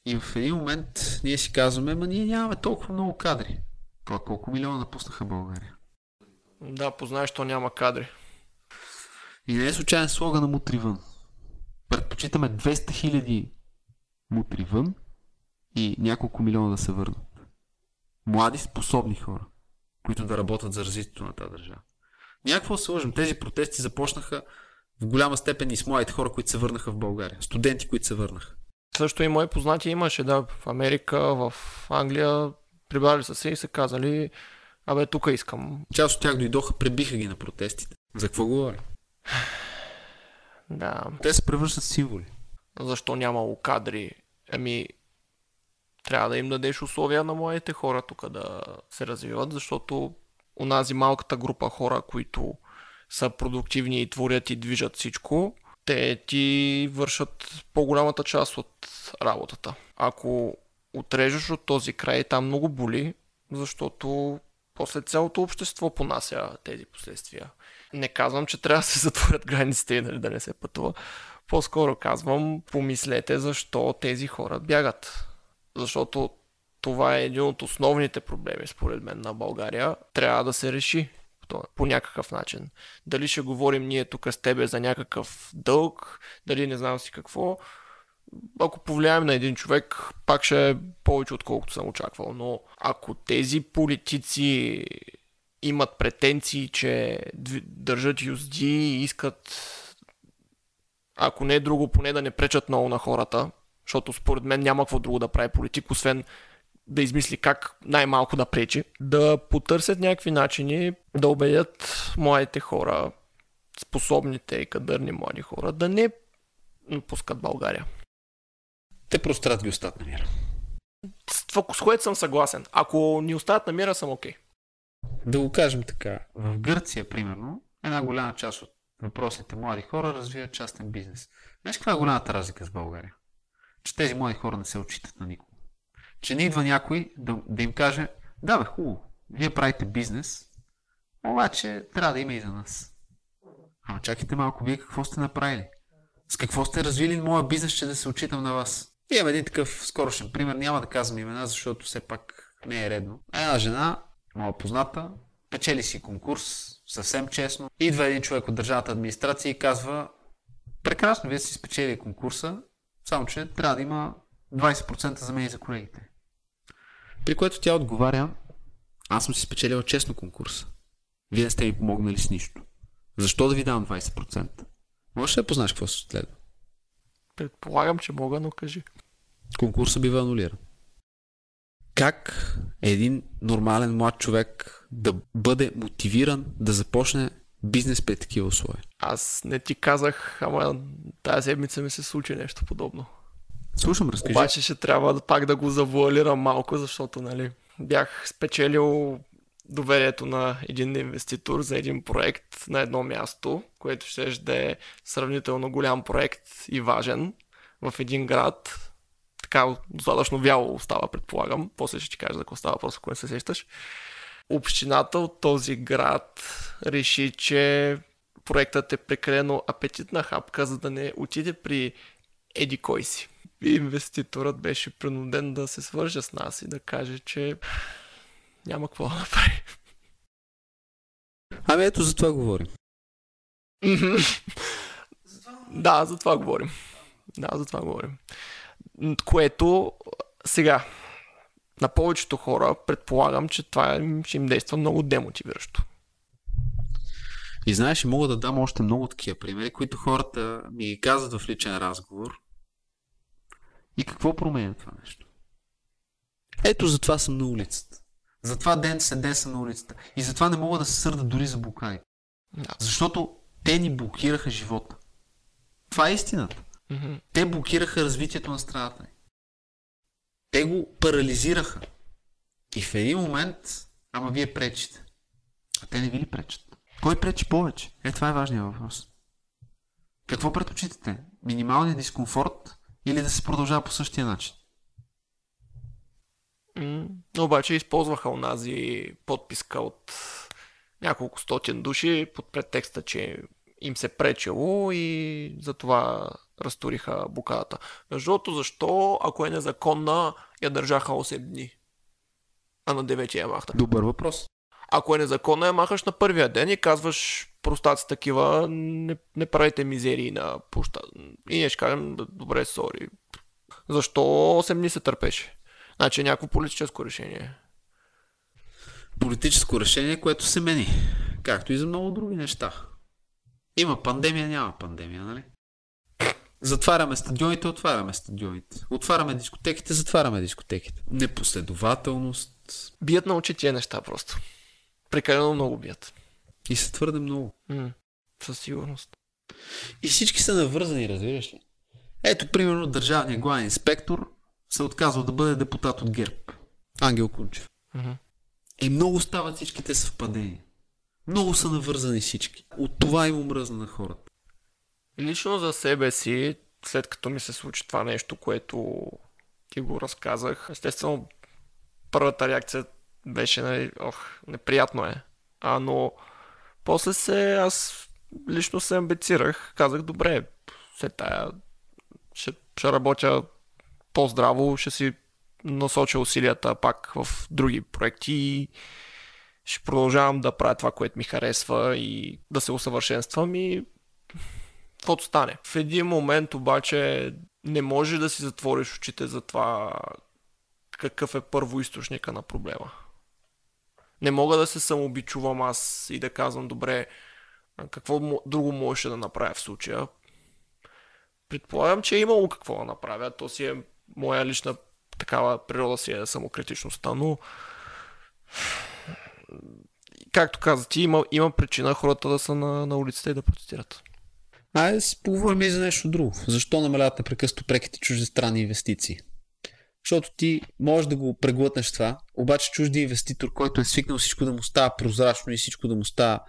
И в един момент ние си казваме, ма ние нямаме толкова много кадри. Колко милиона напуснаха България? Да, познаеш, то няма кадри. И не е случайен слога на мутри вън. Предпочитаме 200 хиляди мутри вън и няколко милиона да се върнат. Млади, способни хора, които да работят за развитието на тази държава. Някакво се лъжим. Тези протести започнаха в голяма степен и с младите хора, които се върнаха в България. Студенти, които се върнаха. Също и мои познати имаше, да, в Америка, в Англия, прибрали са се и са казали, абе, тук искам. Част от тях дойдоха, пребиха ги на протестите. За какво говоря? *sighs* Да. Те се превръщат в символи. Защо нямало кадри? Ами, трябва да им дадеш условия на моите хора тук да се развиват, защото онази малката група хора, които са продуктивни и творят и движат всичко, те ти вършат по-голямата част от работата. Ако отрежеш от този край, там много боли, защото после цялото общество понася тези последствия. Не казвам, че трябва да се *laughs* затворят границите и нали, да не се пътува. По-скоро казвам, помислете защо тези хора бягат. Защото това е един от основните проблеми, според мен, на България. Трябва да се реши по някакъв начин. Дали ще говорим ние тук с тебе за някакъв дълг, дали не знам си какво. Ако повлияем на един човек, пак ще е повече отколкото съм очаквал. Но ако тези политици имат претенции, че държат юзди и искат, ако не е друго, поне да не пречат много на хората, защото според мен няма какво друго да прави политик, освен да измисли как най-малко да пречи, да потърсят някакви начини да убедят младите хора, способните и кадърни млади хора, да не напускат България. Те просто трябва да ги оставят на мира. С, това, с което съм съгласен. Ако ни оставят на мира, съм окей. Okay. Да го кажем така. В Гърция, примерно, една голяма част от въпросните млади хора развиват частен бизнес. Знаеш каква е голямата разлика с България? Че тези млади хора не се отчитат на никого че не идва някой да, да им каже, да бе, хубаво, вие правите бизнес, обаче трябва да има и за нас. Ама чакайте малко, вие какво сте направили? С какво сте развили моя бизнес, че да се отчитам на вас? Имам един такъв скорошен пример, няма да казвам имена, защото все пак не е редно. Една жена, моя позната, печели си конкурс, съвсем честно. Идва един човек от държавната администрация и казва, прекрасно, вие си спечели конкурса, само че трябва да има 20% за мен и за колегите. При което тя отговаря, аз съм си спечелила честно конкурса. Вие не сте ми помогнали с нищо. Защо да ви дам 20%? Можеш ли да познаеш какво се следва? Предполагам, че мога, но кажи. Конкурса бива анулиран. Как един нормален млад човек да бъде мотивиран да започне бизнес при такива условия? Аз не ти казах, ама тази седмица ми се случи нещо подобно. Слушам, разкажи. Обаче ще трябва пак да го завуалирам малко, защото нали, бях спечелил доверието на един инвеститор за един проект на едно място, което ще да е сравнително голям проект и важен в един град. Така достатъчно вяло става, предполагам. После ще ти кажа за какво става, просто ако не се сещаш. Общината от този град реши, че проектът е прекалено апетитна хапка, за да не отиде при еди кой си. И инвеститорът беше принуден да се свърже с нас и да каже, че няма какво да направи. Ами ето за това говорим. *laughs* да, за това говорим. Да, за това говорим. Което сега, на повечето хора предполагам, че това ще им действа много демотивиращо. И знаеш, мога да дам още много такива примери, които хората ми казват в личен разговор. И какво променя това нещо? Ето затова съм на улицата. Затова ден след ден съм на улицата. И затова не мога да се сърда дори за блокади. Да. Защото те ни блокираха живота. Това е истината. Mm-hmm. Те блокираха развитието на страната ни. Те го парализираха. И в един момент, ама вие пречите. А те не ви ли пречат? Кой пречи повече? Е, това е важният въпрос. Какво предпочитате? Минималният дискомфорт или да се продължава по същия начин? Mm, обаче използваха онази подписка от няколко стотин души под претекста, че им се пречело и затова разтуриха буката. Между другото, защо, ако е незаконна, я държаха 8 дни? А на 9 я махнаха. Добър въпрос. Ако е незаконна, я махаш на първия ден и казваш простаци такива, не, не правите мизерии на пуща. И ние ще кажем, добре, сори. Защо 8 дни се търпеше? Значи е някакво политическо решение. Политическо решение, което се мени. Както и за много други неща. Има пандемия, няма пандемия, нали? Затваряме стадионите, отваряме стадионите. Отваряме дискотеките, затваряме дискотеките. Непоследователност. Бият научи тия неща просто. Прекалено много бият. И са твърде много. М- със сигурност. И всички са навързани, разбираш ли? Ето, примерно, държавният главен инспектор се отказва да бъде депутат от ГЕРБ. Ангел Кунчев. Мгм. И много стават всичките съвпадения. Много са навързани всички. От това им омръзна на хората. Лично за себе си, след като ми се случи това нещо, което ти го разказах, естествено, първата реакция беше, нали, ох, неприятно е. А, но после се, аз лично се амбицирах. Казах, добре, след тая ще, ще работя по-здраво, ще си насоча усилията пак в други проекти и ще продължавам да правя това, което ми харесва и да се усъвършенствам и каквото стане. В един момент обаче не може да си затвориш очите за това какъв е първоисточника на проблема. Не мога да се самообичувам аз и да казвам, добре, какво друго можеше да направя в случая. Предполагам, че е имало какво да направя. То си е моя лична такава природа си е самокритичността, но както каза ти, има, има причина хората да са на, на улицата и да протестират. Айде поговорим и за нещо друго. Защо намаляват непрекъснато преките чуждестранни инвестиции? Защото ти можеш да го преглътнеш това, обаче чужди инвеститор, който е свикнал всичко да му става прозрачно и всичко да му става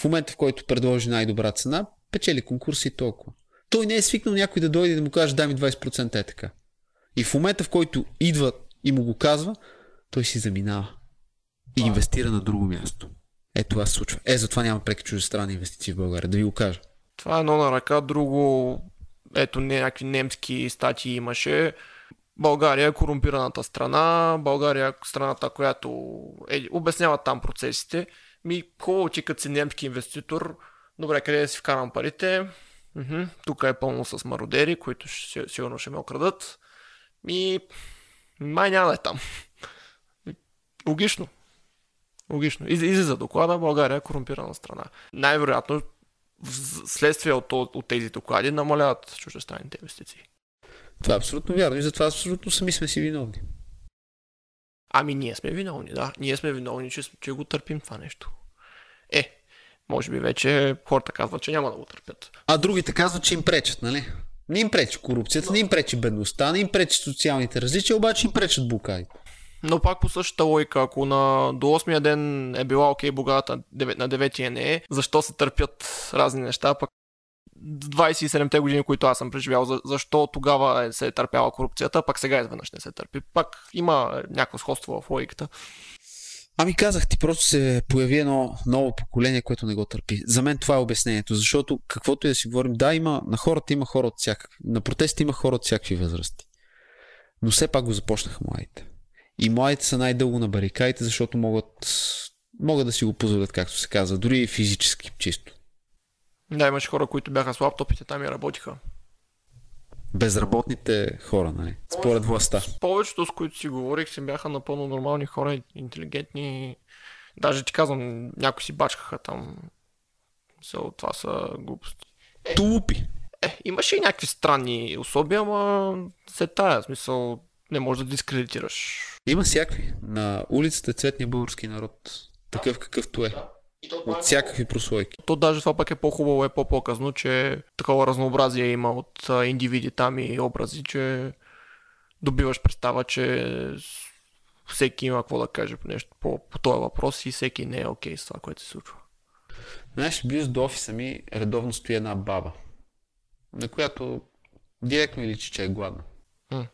в момента, в който предложи най-добра цена, печели конкурси и толкова. Той не е свикнал някой да дойде и да му каже дай ми 20% е така. И в момента, в който идва и му го казва, той си заминава. И инвестира на друго място. Е, това се случва. Е, затова няма преки чуждестранни инвестиции в България. Да ви го кажа. Това е едно на ръка, друго, ето някакви немски статии имаше. България е корумпираната страна, България е страната, която е, обяснява там процесите. Ми хубаво ти като си немски инвеститор, добре, къде си вкарам парите? Тук е пълно с мародери, които ще, сигурно ще ме окрадат. Ми, май няма да е там. Логично. Логично. Из- Излиза доклада, България е корумпирана страна. Най-вероятно, в- следствие от, от тези доклади, намаляват чуждестранните инвестиции. Това е абсолютно вярно и затова абсолютно сами сме си виновни. Ами ние сме виновни, да. Ние сме виновни, че, че го търпим това нещо. Е, може би вече хората казват, че няма да го търпят. А другите казват, че им пречат, нали? Не им пречи корупцията, не им пречи бедността, не им пречи социалните различия, обаче им пречат блокадите. Но пак по същата логика, ако на, до 8-я ден е била окей богата, на 9-я не е, защо се търпят разни неща, пък 27-те години, които аз съм преживял, за, защо тогава е, се е търпяла корупцията, пак сега изведнъж не се търпи. Пак има някакво сходство в логиката. Ами казах ти, просто се появи едно ново поколение, което не го търпи. За мен това е обяснението, защото каквото и да си говорим, да, има, на хората има хора от всякакви. На протести има хора от всякакви възрасти. Но все пак го започнаха младите. И младите са най-дълго на барикадите, защото могат, могат да си го позволят, както се казва, дори и физически чисто. Да, имаше хора, които бяха с лаптопите там и работиха. Безработните хора, нали? Според властта. Повечето, с които си говорих, си бяха напълно нормални хора, интелигентни. Даже ти казвам, някои си бачкаха там. So, това са глупости. Тулупи. Е, имаше и някакви странни особи, ама се тая, смисъл, не можеш да дискредитираш. Има всякакви. На улицата е цветния български народ. Такъв какъвто е. От всякакви прослойки. То даже това пък е по-хубаво, е по-показно, че такова разнообразие има от индивиди там и образи, че добиваш представа, че всеки има какво да каже по, нещо, по, по този въпрос и всеки не е окей okay с това, което се случва. Знаеш, близо до офиса ми редовно стои една баба, на която директно ми личи, че е гладна. М.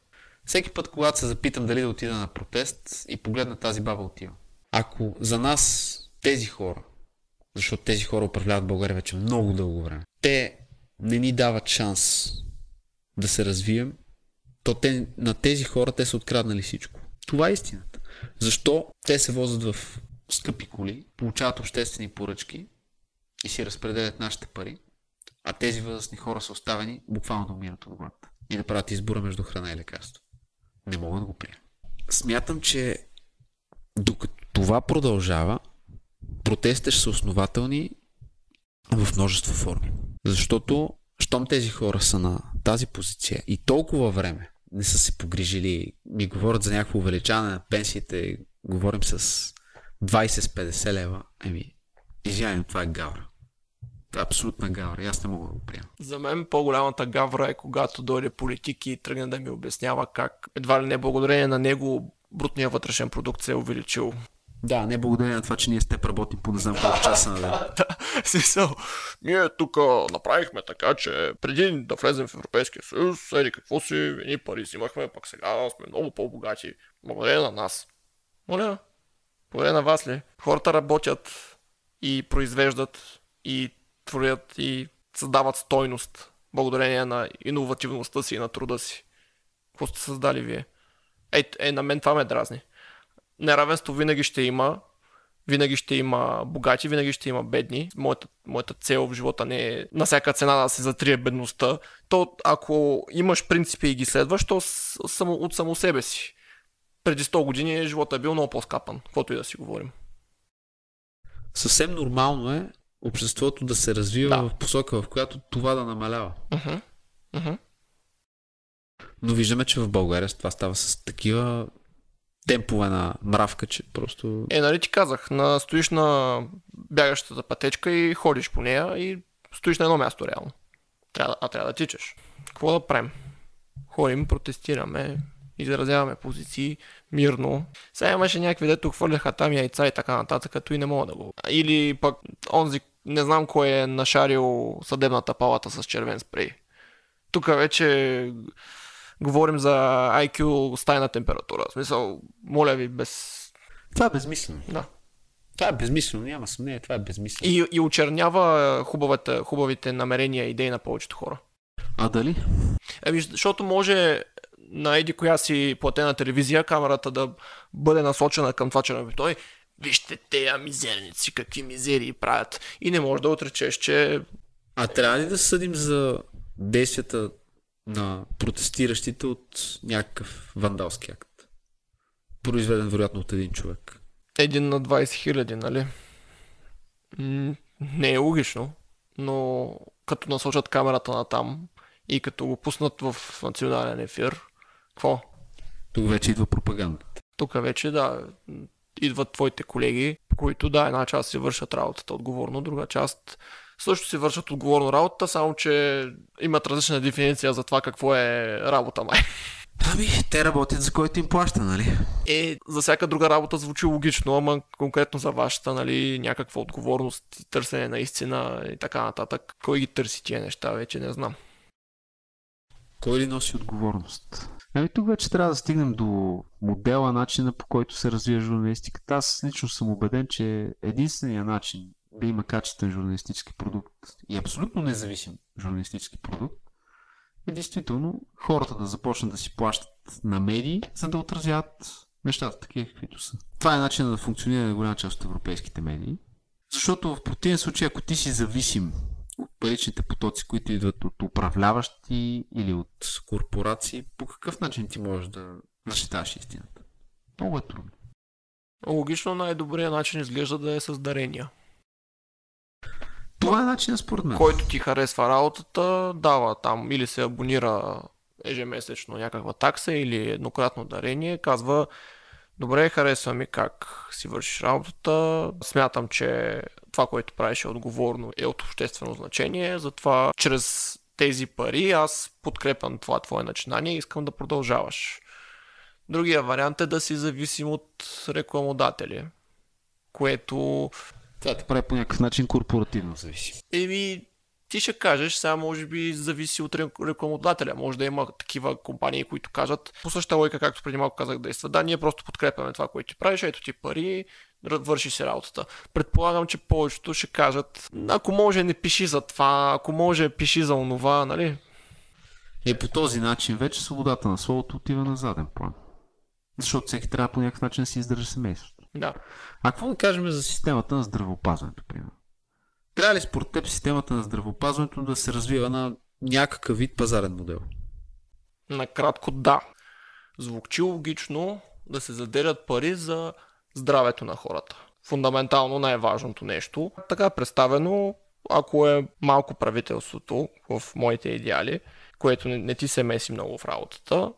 Всеки път, когато се запитам дали да отида на протест и погледна тази баба отива. Ако за нас тези хора, защото тези хора управляват България вече много дълго време, те не ни дават шанс да се развием, то те, на тези хора те са откраднали всичко. Това е истината. Защо те се возят в скъпи коли, получават обществени поръчки и си разпределят нашите пари, а тези възрастни хора са оставени буквално да умират от глад и да правят избора между храна и лекарство. Не мога да го приема. Смятам, че докато това продължава, протестите ще са основателни в множество форми. Защото, щом тези хора са на тази позиция и толкова време не са се погрижили, ми говорят за някакво увеличаване на пенсиите, говорим с 20 с 50 лева, еми, извинявай, това е гавра. Това е абсолютна гавра. Аз не мога да го приема. За мен по-голямата гавра е когато дойде политик и тръгне да ми обяснява как едва ли не благодарение на него брутния вътрешен продукт се е увеличил. Да, не благодарение на това, че ние с теб работим по не знам колко часа на ден. *laughs* да, смисъл. Ние тук направихме така, че преди да влезем в Европейския съюз, еди какво си, едни пари взимахме, пък сега сме много по-богати. Благодарение на нас. Моля, благодарение на вас ли? Хората работят и произвеждат и творят и създават стойност благодарение на иновативността си и на труда си. Какво сте създали вие? Е, е, на мен това ме дразни. Неравенство винаги ще има, винаги ще има богати, винаги ще има бедни. Моята, моята цел в живота не е на всяка цена да се затрие бедността. То ако имаш принципи и ги следваш, то само, от само себе си. Преди 100 години живота е бил много по-скапан, каквото и да си говорим. Съвсем нормално е обществото да се развива Да. в посока, в която това да намалява. Uh-huh. Uh-huh. Но виждаме, че в България това става с такива темпове на мравка, че просто... Е, нали ти казах, на, стоиш на бягащата пътечка и ходиш по нея и стоиш на едно място реално. Трябва, а трябва да тичаш. Какво да правим? Ходим, протестираме, изразяваме позиции мирно. Сега имаше някакви, дето хвърляха там яйца и така нататък, като и не мога да го... Или пък онзи, не знам кой е нашарил съдебната палата с червен спрей. Тук вече говорим за IQ с тайна температура. В смисъл, моля ви, без... Това е безмислено. Да. Това е безмислено, няма съмнение, това е безмислено. И, и очернява хубавите, хубавите намерения и идеи на повечето хора. А дали? Еми, защото може на еди коя си платена телевизия камерата да бъде насочена към това черно той вижте тея мизерници, какви мизерии правят. И не може да отречеш, че А трябва ли да съдим за действията на протестиращите от някакъв вандалски акт? Произведен вероятно от един човек. един на 20 хиляди, нали? Не е логично, но като насочат камерата на там и като го пуснат в национален ефир, какво? Тук вече идва пропагандата. Тук вече, да, идват твоите колеги, които, да, една част си вършат работата отговорно, друга част също си вършат отговорно работата, само че имат различна дефиниция за това какво е работа май. Ами, те работят за който им плаща, нали? Е, за всяка друга работа звучи логично, ама конкретно за вашата, нали, някаква отговорност, търсене на истина и така нататък. Кой ги търси тия неща, вече не знам. Кой ли носи отговорност? Ами тук вече трябва да стигнем до модела, начина по който се развива журналистиката. Аз лично съм убеден, че единствения начин да има качествен журналистически продукт и абсолютно независим журналистически продукт е действително хората да започнат да си плащат на медии, за да отразяват нещата такива каквито са. Това е начинът да функционира на голяма част от европейските медии. Защото в противен случай, ако ти си зависим от паричните потоци, които идват от управляващи или от корпорации, по какъв начин ти можеш да защитаваш истината? Много е трудно. Логично най-добрият начин изглежда да е с дарения. Това е начинът според мен. Който ти харесва работата, дава там или се абонира ежемесечно някаква такса или еднократно дарение, казва Добре, харесва ми как си вършиш работата. Смятам, че това, което правиш е отговорно е от обществено значение. Затова чрез тези пари аз подкрепям това твое начинание и искам да продължаваш. Другия вариант е да си зависим от рекламодатели, което... Това те прави по някакъв начин корпоративно зависим. Еми, ти ще кажеш, сега може би зависи от рекламодателя. Може да има такива компании, които кажат по същата логика, както преди малко казах действа. Да, ние просто подкрепяме това, което ти правиш, ето ти пари, върши си работата. Предполагам, че повечето ще кажат, ако може не пиши за това, ако може пиши за онова, нали? И по този начин вече свободата на словото отива на заден план. Защото всеки трябва по някакъв начин да си издържа семейството. Да. А какво да кажем за системата на здравеопазването, примерно? Трябва ли според теб системата на здравеопазването да се развива на някакъв вид пазарен модел? Накратко да. Звучи логично да се заделят пари за здравето на хората. Фундаментално най-важното нещо. Така представено, ако е малко правителството в моите идеали, което не, не ти се меси много в работата,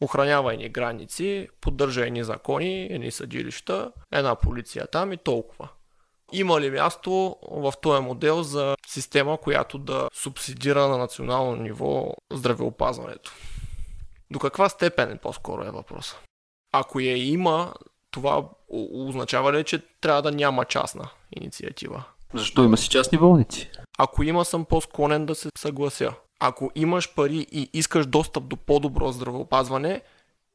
охранява ни граници, поддържа ни закони, едни съдилища, една полиция там и толкова. Има ли място в този модел за система, която да субсидира на национално ниво здравеопазването? До каква степен е по-скоро е въпроса? Ако я има, това означава ли, че трябва да няма частна инициатива? Защо има си частни болници? Ако има, съм по-склонен да се съглася. Ако имаш пари и искаш достъп до по-добро здравеопазване,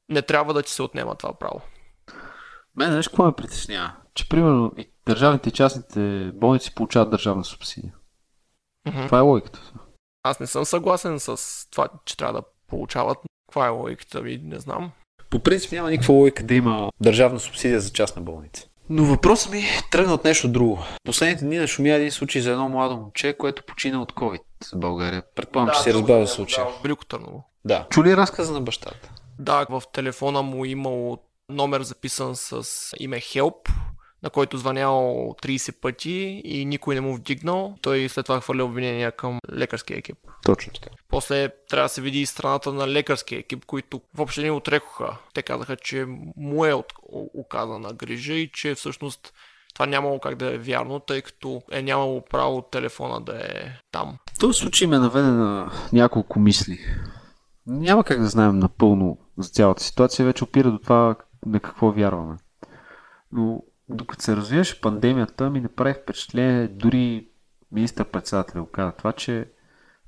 не трябва да ти се отнема това право. Мен, знаеш, какво ме притеснява? Че, примерно, и държавните и частните болници получават държавна субсидия. Mm-hmm. Това е логиката. Аз не съм съгласен с това, че трябва да получават. Каква е логиката ви? Не знам. По принцип няма никаква логика да има държавна субсидия за частна болница. Но въпросът ми тръгна от нещо друго. Последните дни нашумя един случай за едно младо момче, което почина от COVID в България. Предполагам, да, че си разбавя случая. Велико Търново. Да. Чули разказа на бащата? Да, в телефона му имало номер записан с име Help, на който звънял 30 пъти и никой не му вдигнал. Той след това хвърля обвинения към лекарския екип. Точно така. После трябва да се види и страната на лекарския екип, които въобще не отрекоха. Те казаха, че му е оказана грижа и че всъщност това нямало как да е вярно, тъй като е нямало право телефона да е там. В този случай ме наведе на няколко мисли. Няма как да знаем напълно за цялата ситуация, вече опира до това на какво вярваме. Но докато се развиваше пандемията, ми направи впечатление, дори министър-председателя го каза това, че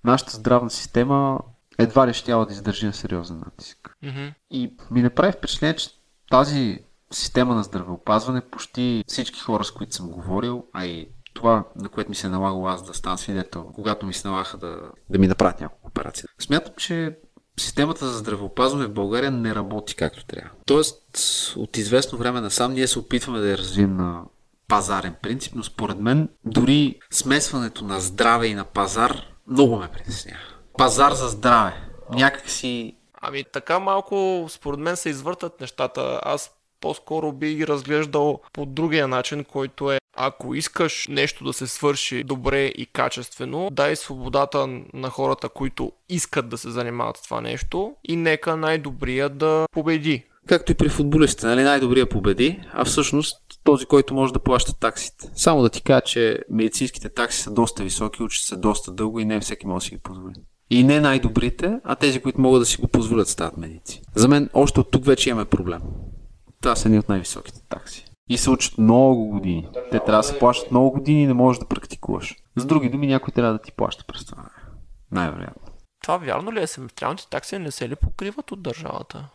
нашата здравна система едва ли ще да издържи на сериозен натиск. Mm-hmm. И ми направи впечатление, че тази система на здравеопазване почти всички хора, с които съм говорил, а и това, на което ми се налагало аз да стана свидетел, когато ми се налагаха да, да ми направят няколко операции. Смятам, че системата за здравеопазване в България не работи както трябва. Тоест, от известно време насам ние се опитваме да я развием на пазарен принцип, но според мен дори смесването на здраве и на пазар много ме притеснява. Пазар за здраве. Някак си... Ами така малко, според мен се извъртат нещата. Аз по-скоро би ги разглеждал по другия начин, който е ако искаш нещо да се свърши добре и качествено, дай свободата на хората, които искат да се занимават с това нещо и нека най-добрия да победи. Както и при футболистите, нали? най-добрия победи, а всъщност този, който може да плаща таксите. Само да ти кажа, че медицинските такси са доста високи, учат се доста дълго и не всеки може да си ги позволи. И не най-добрите, а тези, които могат да си го позволят, стават медици. За мен още от тук вече имаме проблем. Това са едни от най-високите такси. И се учат много години. Те трябва да се плащат много години и не можеш да практикуваш. С други думи, някой трябва да ти плаща през това. Най-вероятно. Това вярно ли е? Семестриалните такси не се ли покриват от държавата?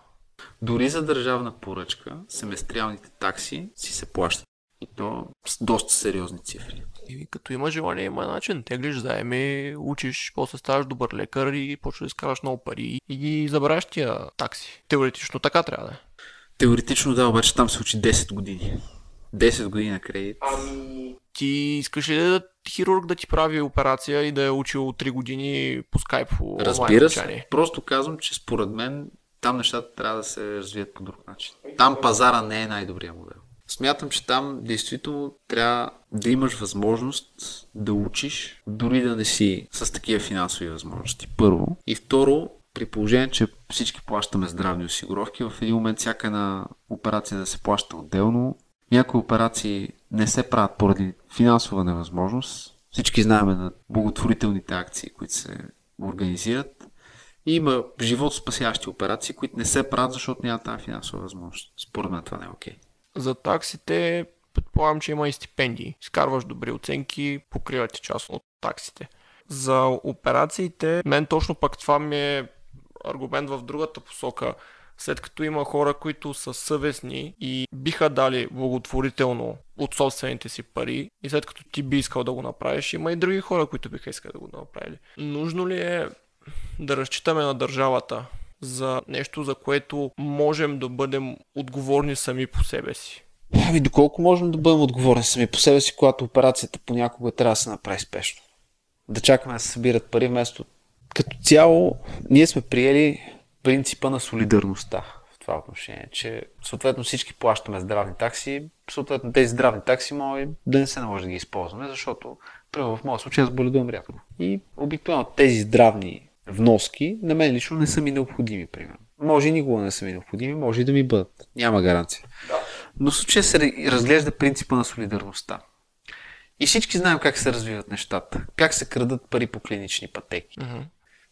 Дори за държавна поръчка, семестриалните такси си се плащат. И то с доста сериозни цифри. И като има желание, има начин. Теглиш заеми, учиш, после ставаш добър лекар и почваш да изкараш много пари и ги забравяш тия такси. Теоретично така трябва да е. Теоретично да, обаче там се учи 10 години. 10 години на кредит. Ами... Ти искаш ли да хирург да ти прави операция и да е учил 3 години по скайп Разбира се. Просто казвам, че според мен там нещата трябва да се развият по друг начин. Там пазара не е най-добрият модел. Смятам, че там действително трябва да имаш възможност да учиш, дори да не си с такива финансови възможности. Първо. И второ, при положение, че всички плащаме здравни осигуровки, в един момент всяка една операция да се плаща отделно. Някои операции не се правят поради финансова невъзможност. Всички знаем на благотворителните акции, които се организират. И има живот спасящи операции, които не се правят, защото няма тази финансова възможност. Според мен това не е окей. Okay. За таксите предполагам, че има и стипендии. Скарваш добри оценки, покривате част от таксите. За операциите, мен точно пък това ми е аргумент в другата посока. След като има хора, които са съвестни и биха дали благотворително от собствените си пари и след като ти би искал да го направиш, има и други хора, които биха искали да го направили. Нужно ли е да разчитаме на държавата за нещо, за което можем да бъдем отговорни сами по себе си? Ами доколко можем да бъдем отговорни сами по себе си, когато операцията понякога трябва да се направи спешно? Да чакаме да се събират пари вместо... Като цяло, ние сме приели принципа на солидарността в това отношение, че съответно всички плащаме здравни такси, съответно тези здравни такси може да не се наложи да ги използваме, защото Примерно в моя случай аз боледувам рядко. И обикновено тези здравни вноски на мен лично не са ми необходими, примерно. Може и никога не са ми необходими, може и да ми бъдат. Няма гаранция. Да. Но в случая се разглежда принципа на солидарността. И всички знаем как се развиват нещата. Как се крадат пари по клинични пътеки. Uh-huh.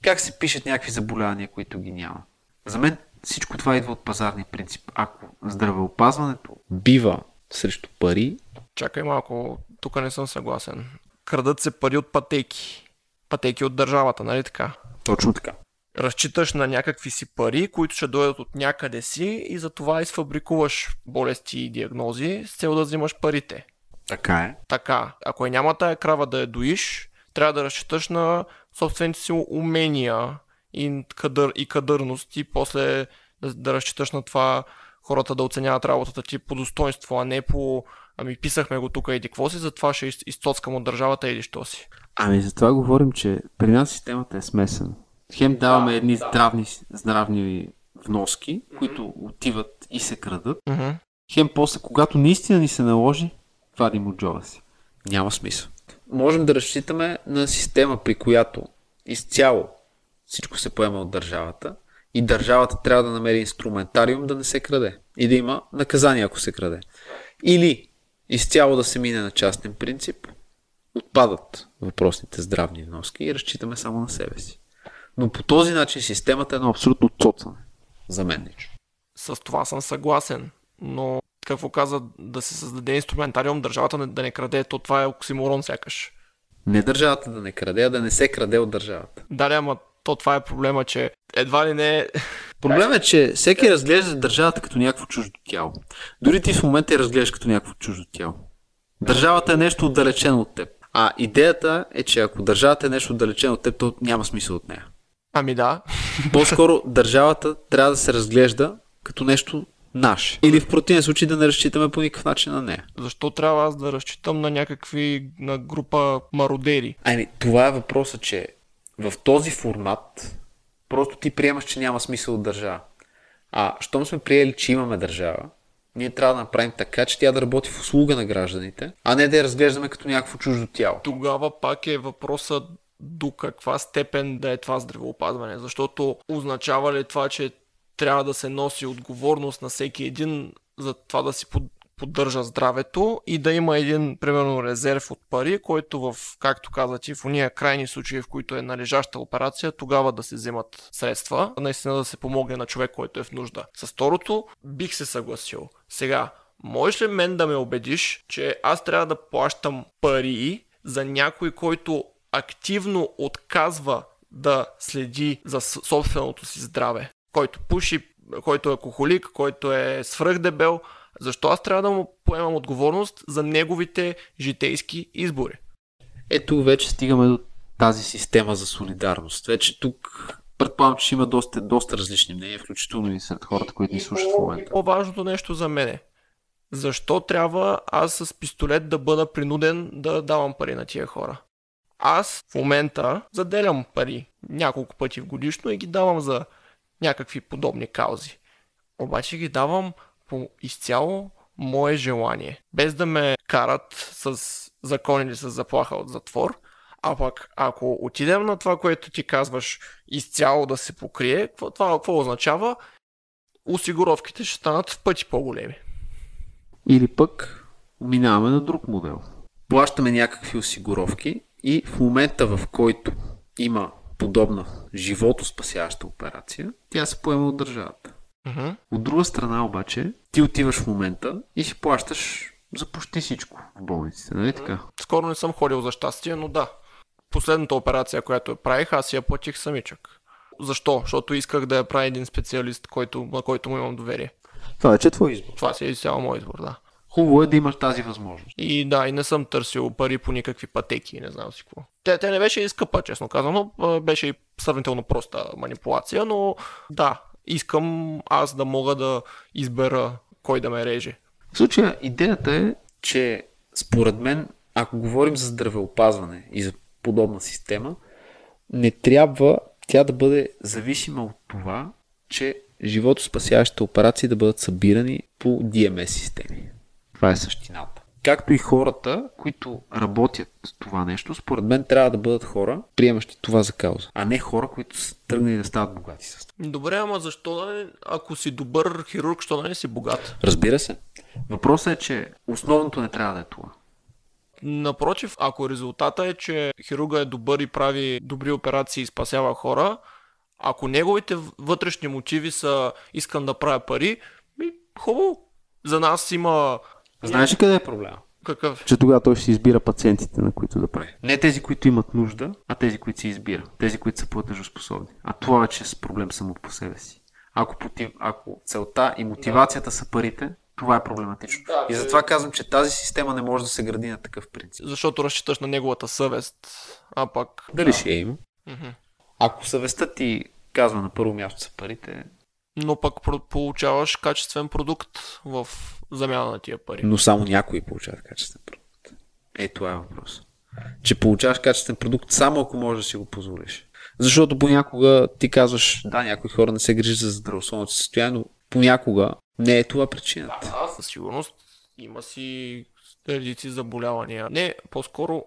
Как се пишат някакви заболявания, които ги няма. За мен всичко това идва от пазарния принцип. Ако здравеопазването бива срещу пари... Чакай малко, тук не съм съгласен крадат се пари от пътеки. Пътеки от държавата, нали така? Точно така. Разчиташ на някакви си пари, които ще дойдат от някъде си и затова изфабрикуваш болести и диагнози с цел да взимаш парите. Така е. Така. Ако е няма тая крава да я доиш, трябва да разчиташ на собствените си умения и, кадър, и кадърност и после да, да разчиташ на това хората да оценяват работата ти по достоинство, а не по ами писахме го тук еди какво си, затова ще изцоцкам от държавата или що си. Ами за това говорим, че при нас системата е смесена. Хем даваме едни да. здравни, здравни вноски, mm-hmm. които отиват и се крадат. Mm-hmm. Хем после, когато наистина ни се наложи, вадим от джоба си. Няма смисъл. Можем да разчитаме на система, при която изцяло всичко се поема от държавата и държавата трябва да намери инструментариум да не се краде и да има наказание, ако се краде. Или изцяло да се мине на частен принцип, отпадат въпросните здравни вноски и разчитаме само на себе си. Но по този начин системата е едно абсолютно цоцане. За мен лично. С това съм съгласен, но какво каза да се създаде инструментариум държавата да не краде, то това е оксиморон сякаш. Не държавата да не краде, а да не се краде от държавата. Да, ама то това е проблема, че едва ли не... Проблемът е, че всеки разглежда държавата като някакво чуждо тяло. Дори ти в момента я разглеждаш като някакво чуждо тяло. Държавата е нещо отдалечено от теб. А идеята е, че ако държавата е нещо отдалечено от теб, то няма смисъл от нея. Ами да. По-скоро държавата трябва да се разглежда като нещо наше. Или в противен случай да не разчитаме по никакъв начин на нея. Защо трябва аз да разчитам на някакви, на група мародери? Ами, това е въпросът, че в този формат просто ти приемаш, че няма смисъл от държава. А, щом сме приели, че имаме държава, ние трябва да направим така, че тя да работи в услуга на гражданите, а не да я разглеждаме като някакво чуждо тяло. Тогава пак е въпросът до каква степен да е това здравеопазване, защото означава ли това, че трябва да се носи отговорност на всеки един за това да си поддържа здравето и да има един, примерно, резерв от пари, който в, както каза ти, в уния крайни случаи, в които е належаща операция, тогава да се вземат средства, наистина да се помогне на човек, който е в нужда. С второто бих се съгласил. Сега, можеш ли мен да ме убедиш, че аз трябва да плащам пари за някой, който активно отказва да следи за собственото си здраве. Който пуши, който е алкохолик, който е свръхдебел, защо аз трябва да му поемам отговорност за неговите житейски избори? Ето вече стигаме до тази система за солидарност. Вече тук предполагам, че има доста, доста различни мнения, включително и сред хората, които ни слушат в момента. По-важното нещо за мен е, защо трябва аз с пистолет да бъда принуден да давам пари на тия хора? Аз в момента заделям пари няколко пъти в годишно и ги давам за някакви подобни каузи. Обаче ги давам по изцяло мое желание. Без да ме карат с закон или с заплаха от затвор. А пък ако отидем на това, което ти казваш изцяло да се покрие, това какво означава? Осигуровките ще станат в пъти по-големи. Или пък минаваме на друг модел. Плащаме някакви осигуровки и в момента в който има подобна животоспасяваща операция, тя се поема от държавата. Uh-huh. От друга страна обаче, ти отиваш в момента и си плащаш за почти всичко в болниците, нали така? Скоро не съм ходил за щастие, но да. Последната операция, която я правих, аз я платих самичък. Защо? Защото исках да я прави един специалист, който, на който му имам доверие. Това вече е твой избор. Това си е изцяло мой избор, да. Хубаво е да имаш тази възможност. И да, и не съм търсил пари по никакви пътеки, не знам си какво. Те, те не беше и скъпа, честно казано, беше и сравнително проста манипулация, но да, искам аз да мога да избера кой да ме реже. В случая идеята е, че според мен, ако говорим за здравеопазване и за подобна система, не трябва тя да бъде зависима от това, че животоспасяващите операции да бъдат събирани по DMS системи. Това е същината. Както и хората, които работят това нещо, според мен трябва да бъдат хора, приемащи това за кауза, а не хора, които са тръгнали да стават богати с това. Добре, ама защо да не, ако си добър хирург, що да не си богат? Разбира се. Въпросът е, че основното не трябва да е това. Напротив, ако резултата е, че хирурга е добър и прави добри операции и спасява хора, ако неговите вътрешни мотиви са искам да правя пари, ми, хубаво. За нас има... Знаеш ли къде е проблема? Какъв? Че тогава той ще си избира пациентите, на които да прави. Не тези, които имат нужда, а тези, които си избира. Тези, които са платежоспособни. А това вече е с проблем само по себе си. Ако, поти... ако целта и мотивацията са парите, това е проблематично. Да, и затова казвам, че тази система не може да се гради на такъв принцип. Защото разчиташ на неговата съвест, а пък... Дали да. ще я има? Ако съвестта ти казва на първо място са парите, Но пък получаваш качествен продукт в замяна на тия пари. но само някои получават качествен продукт. Е, това е въпрос. Че получаваш качествен продукт само ако можеш да си го позволиш. Защото понякога ти казваш, да, някои хора не се грижат за здравословното състояние, но понякога не е това причината. Да, със сигурност има си редици заболявания. Не, по-скоро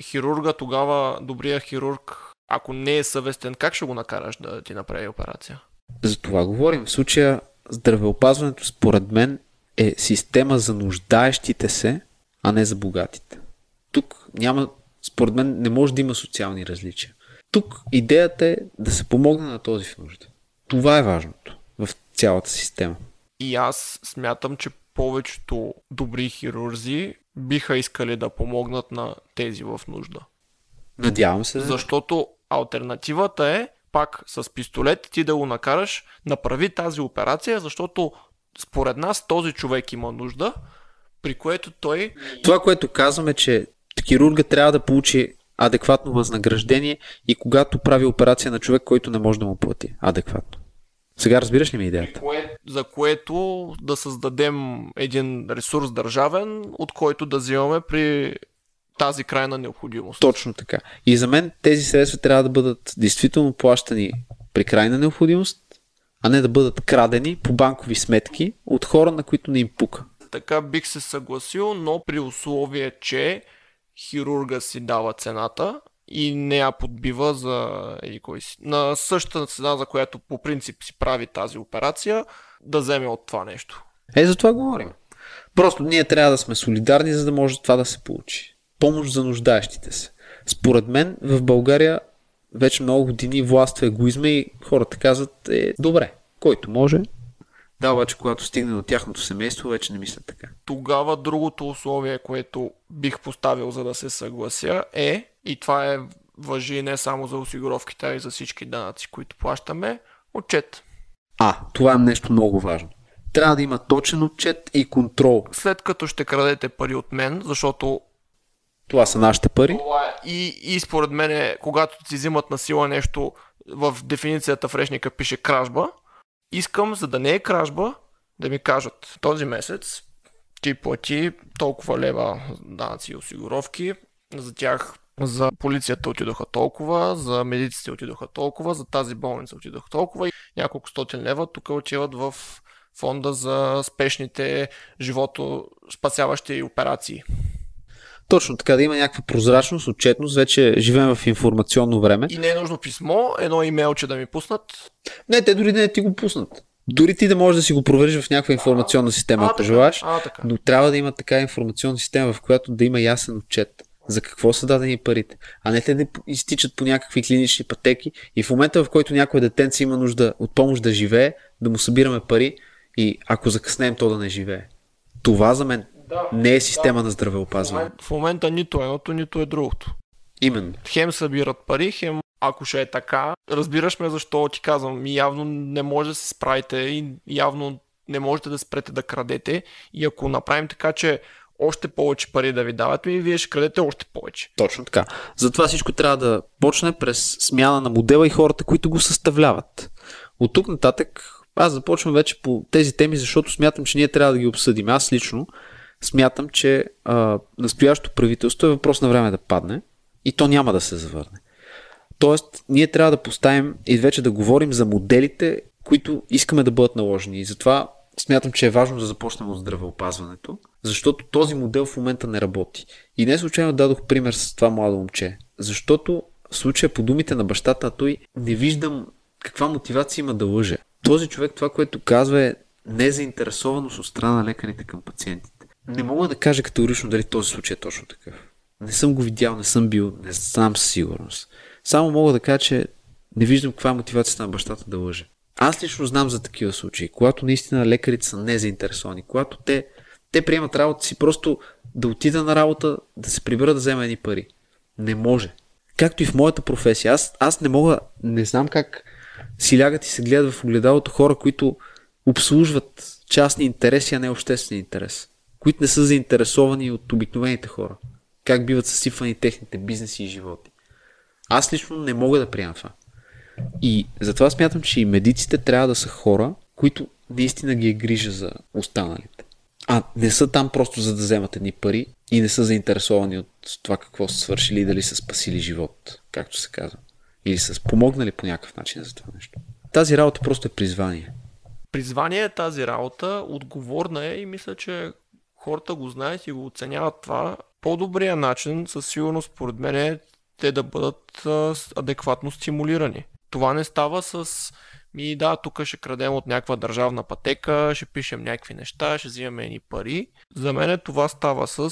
хирурга тогава, добрия хирург, ако не е съвестен, как ще го накараш да ти направи операция? За това говорим. В случая здравеопазването според мен е система за нуждаещите се, а не за богатите. Тук няма, според мен не може да има социални различия. Тук идеята е да се помогне на този в нужда. Това е важното в цялата система. И аз смятам, че повечето добри хирурзи биха искали да помогнат на тези в нужда. Надявам се. да- Защото альтернативата е пак с пистолет ти да го накараш направи тази операция, защото според нас този човек има нужда, при което той Това, което казваме, че хирурга трябва да получи адекватно възнаграждение и когато прави операция на човек, който не може да му плати адекватно. Сега разбираш ли ми идеята? кое, за което да създадем един ресурс държавен, от който да взимаме при тази крайна необходимост. Точно така. И за мен тези средства трябва да бъдат действително плащани при крайна необходимост, а не да бъдат крадени по банкови сметки от хора, на които не им пука. Така бих се съгласил, но при условие, че хирурга си дава цената и не я подбива за кой си. На същата цена, за която по принцип си прави тази операция, да вземе от това нещо. Е, за това говорим. Просто ние трябва да сме солидарни, за да може това да се получи. Помощ за нуждаещите се. Според мен в България вече много години властва егоизма и хората казват, е, добре, който може. Да, обаче когато стигне до тяхното семейство, вече не мислят така. Тогава другото условие, което бих поставил за да се съглася е, и това е въжи не само за осигуровките, а и за всички данъци, които плащаме. Отчет. А, това е нещо много важно. Трябва да има точен отчет и контрол. След като ще крадете пари от мен, защото Това са нашите пари. и, и според мен, когато си взимат на сила нещо, в дефиницията в речника пише кражба, искам, за да не е кражба, да ми кажат този месец ти плати толкова лева данъци и осигуровки, за тях за полицията отидоха толкова, за медиците отидоха толкова, за тази болница отидоха толкова и няколко стотин лева тук отиват в фонда за спешните живото спасяващи операции. Точно така, да има някаква прозрачност, отчетност. Вече живеем в информационно време. И не е нужно писмо, едно имейлче да ми пуснат. Не, те дори не ти го пуснат. Дори ти да можеш да си го провериш в някаква информационна система, ако така, желаеш. А, така. Но трябва да има така информационна система, в която да има ясен отчет за какво са дадени парите, а не те да изтичат по някакви клинични пътеки и в момента, в който някой детенце има нужда от помощ да живее, да му събираме пари и ако закъснеем, то да не живее. Това за мен не е система на здравеопазване. В момента нито едното, нито е другото. Именно. Хем събират пари, хем ако ще е така, разбираш ме защо ти казвам, и явно не може да се справите и явно не можете да спрете да крадете и ако направим така, че още повече пари да ви дават, ми вие ще крадете още повече. Точно така. Затова всичко трябва да почне през смяна на модела и хората, които го съставляват. От тук нататък аз започвам вече по тези теми, защото смятам, че ние трябва да ги обсъдим. Аз лично смятам, че а, настоящото правителство е въпрос на време да падне и то няма да се завърне. Тоест, ние трябва да поставим и вече да говорим за моделите, които искаме да бъдат наложени. И затова смятам, че е важно да започнем от здравеопазването, защото този модел в момента не работи. И не случайно дадох пример с това младо момче, защото в случая по думите на бащата, той не виждам каква мотивация има да лъже. Този човек това, което казва е незаинтересованост от страна на лекарите към пациентите. Не мога да кажа категорично дали този случай е точно такъв. Не съм го видял, не съм бил, не знам със сигурност. Само мога да кажа, че не виждам каква е мотивацията на бащата да лъже. Аз лично знам за такива случаи, когато наистина лекарите са незаинтересовани, когато те, те приемат работа си просто да отида на работа, да се прибера да взема едни пари. Не може. Както и в моята професия. Аз, аз не мога, не знам как си лягат и се гледат в огледалото хора, които обслужват частни интереси, а не обществен интерес. Които не са заинтересовани от обикновените хора. Как биват съсипвани техните бизнеси и животи. Аз лично не мога да приемам това. И затова смятам, че и медиците трябва да са хора, които наистина ги е грижа за останалите. А не са там просто за да вземат едни пари и не са заинтересовани от това какво са свършили и дали са спасили живот, както се казва. Или са помогнали по някакъв начин за това нещо. Тази работа просто е призвание. Призвание е тази работа, отговорна е и мисля, че хората го знаят и го оценяват това. По-добрият начин, със сигурност, според мен е те да бъдат адекватно стимулирани. Това не става с ми да, тук ще крадем от някаква държавна пътека, ще пишем някакви неща, ще взимаме едни пари. За мен това става с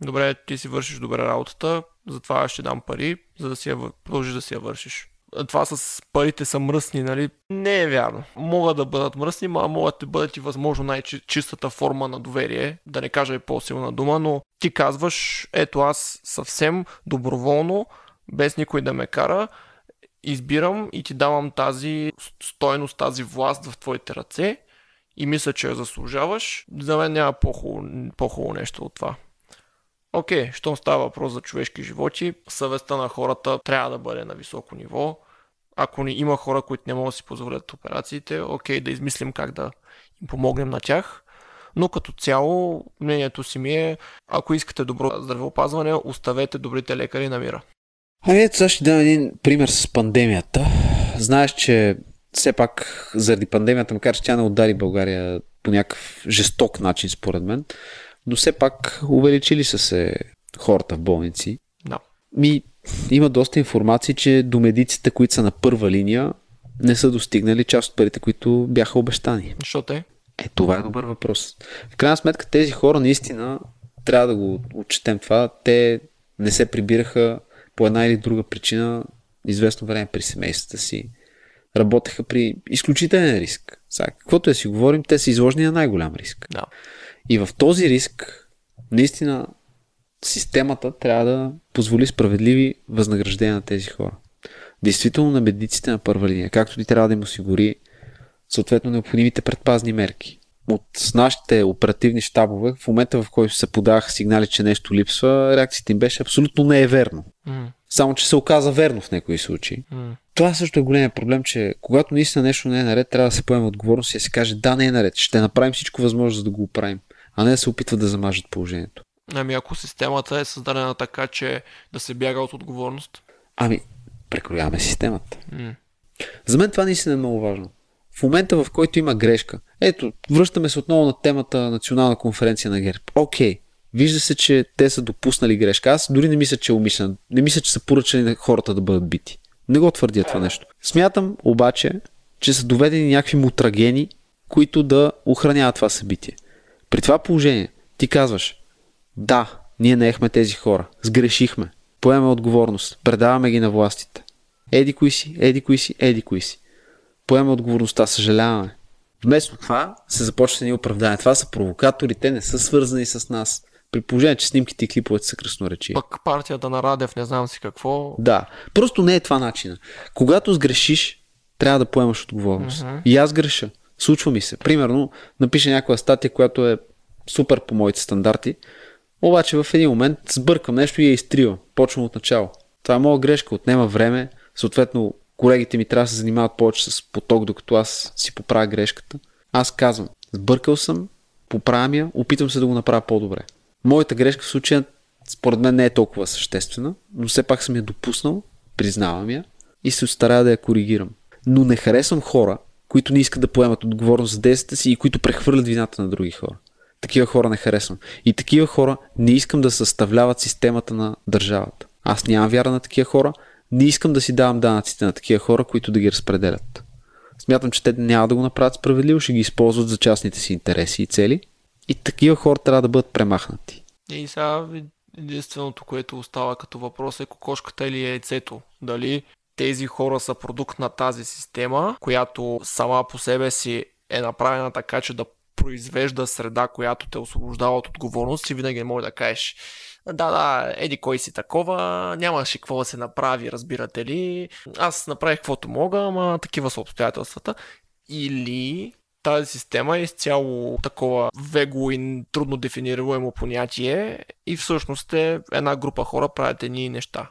добре, ти си вършиш добре работата, затова ще дам пари, за да си я продължиш да си я вършиш. Това с парите са мръсни, нали? Не е вярно. Могат да бъдат мръсни, а могат да бъдат и възможно най-чистата форма на доверие, да не кажа и по-силна дума, но ти казваш, ето аз съвсем доброволно, без никой да ме кара, избирам и ти давам тази стойност, тази власт в твоите ръце и мисля, че я заслужаваш. За мен няма по-хубаво, нещо от това. Окей, щом става въпрос за човешки животи, съвестта на хората трябва да бъде на високо ниво. Ако ни има хора, които не могат да си позволят операциите, окей, да измислим как да им помогнем на тях. Но като цяло, мнението си ми е, ако искате добро здравеопазване, оставете добрите лекари на мира. Ами ето сега ще дам един пример с пандемията. Знаеш, че все пак заради пандемията, макар че тя не удари България по някакъв жесток начин, според мен, но все пак увеличили са се хората в болници. Да. Ми, има доста информации, че до медиците, които са на първа линия, не са достигнали част от парите, които бяха обещани. Защото е. Е, това е добър въпрос. В крайна сметка тези хора наистина трябва да го отчетем това. Те не се прибираха по една или друга причина известно време при семействата си. Работеха при изключителен риск. Сега, каквото е си говорим, те са изложени на най-голям риск. Да. И в този риск, наистина, системата трябва да позволи справедливи възнаграждения на тези хора. Действително на медиците на първа линия, както и трябва да им осигури съответно необходимите предпазни мерки. От нашите оперативни щабове, в момента в който се подаваха сигнали, че нещо липсва, реакцията им беше абсолютно не е верно. Mm. Само, че се оказа верно в някои случаи. Mm. Това също е големия проблем, че когато наистина нещо не е наред, трябва да се поеме отговорност и да се каже да, не е наред. Ще направим всичко възможно, за да го оправим, а не да се опитват да замажат положението. Ами ако системата е създадена така, че да се бяга от отговорност. Ами, прекрояваме системата. Mm. За мен това наистина е много важно. В момента, в който има грешка, ето, връщаме се отново на темата Национална конференция на ГЕРБ. Окей, вижда се, че те са допуснали грешка. Аз дори не мисля, че е умишлено. Не мисля, че са поръчали на хората да бъдат бити. Не го твърдя това нещо. Смятам обаче, че са доведени някакви мутрагени, които да охраняват това събитие. При това положение ти казваш, да, ние наехме тези хора, сгрешихме, поемаме отговорност, предаваме ги на властите. Еди кои си, еди кои си, еди кои си. Поемаме отговорността, съжаляваме. Вместо това се започва ни оправдание. Това са провокатори, те не са свързани с нас. При положение, че снимките и клиповете са красноречиви. Пък партията на Радев, не знам си какво. Да, просто не е това начина. Когато сгрешиш, трябва да поемаш отговорност. Мгм. И аз греша. Случва ми се. Примерно, напиша някаква статия, която е супер по моите стандарти, обаче в един момент сбъркам нещо и я изтривам. Почвам от начало. Това е моя грешка, отнема време. Съответно, колегите ми трябва да се занимават повече с поток, докато аз си поправя грешката. Аз казвам, сбъркал съм, поправям я, опитвам се да го направя по-добре. Моята грешка в случая според мен не е толкова съществена, но все пак съм я допуснал, признавам я и се старая да я коригирам. Но не харесвам хора, които не искат да поемат отговорност за действията си и които прехвърлят вината на други хора. Такива хора не харесвам. И такива хора не искам да съставляват системата на държавата. Аз нямам вяра на такива хора, не искам да си давам данъците на такива хора, които да ги разпределят. Смятам, че те няма да го направят справедливо, ще ги използват за частните си интереси и цели. И такива хора трябва да бъдат премахнати. И сега единственото, което остава като въпрос е кокошката или яйцето. Дали тези хора са продукт на тази система, която сама по себе си е направена така, че да произвежда среда, която те освобождава от отговорност и винаги може да кажеш да, да, еди кой си такова, нямаше какво да се направи, разбирате ли. Аз направих каквото мога, ама такива са обстоятелствата. Или тази система е изцяло такова вего и трудно дефинируемо понятие и всъщност е една група хора правят едни неща.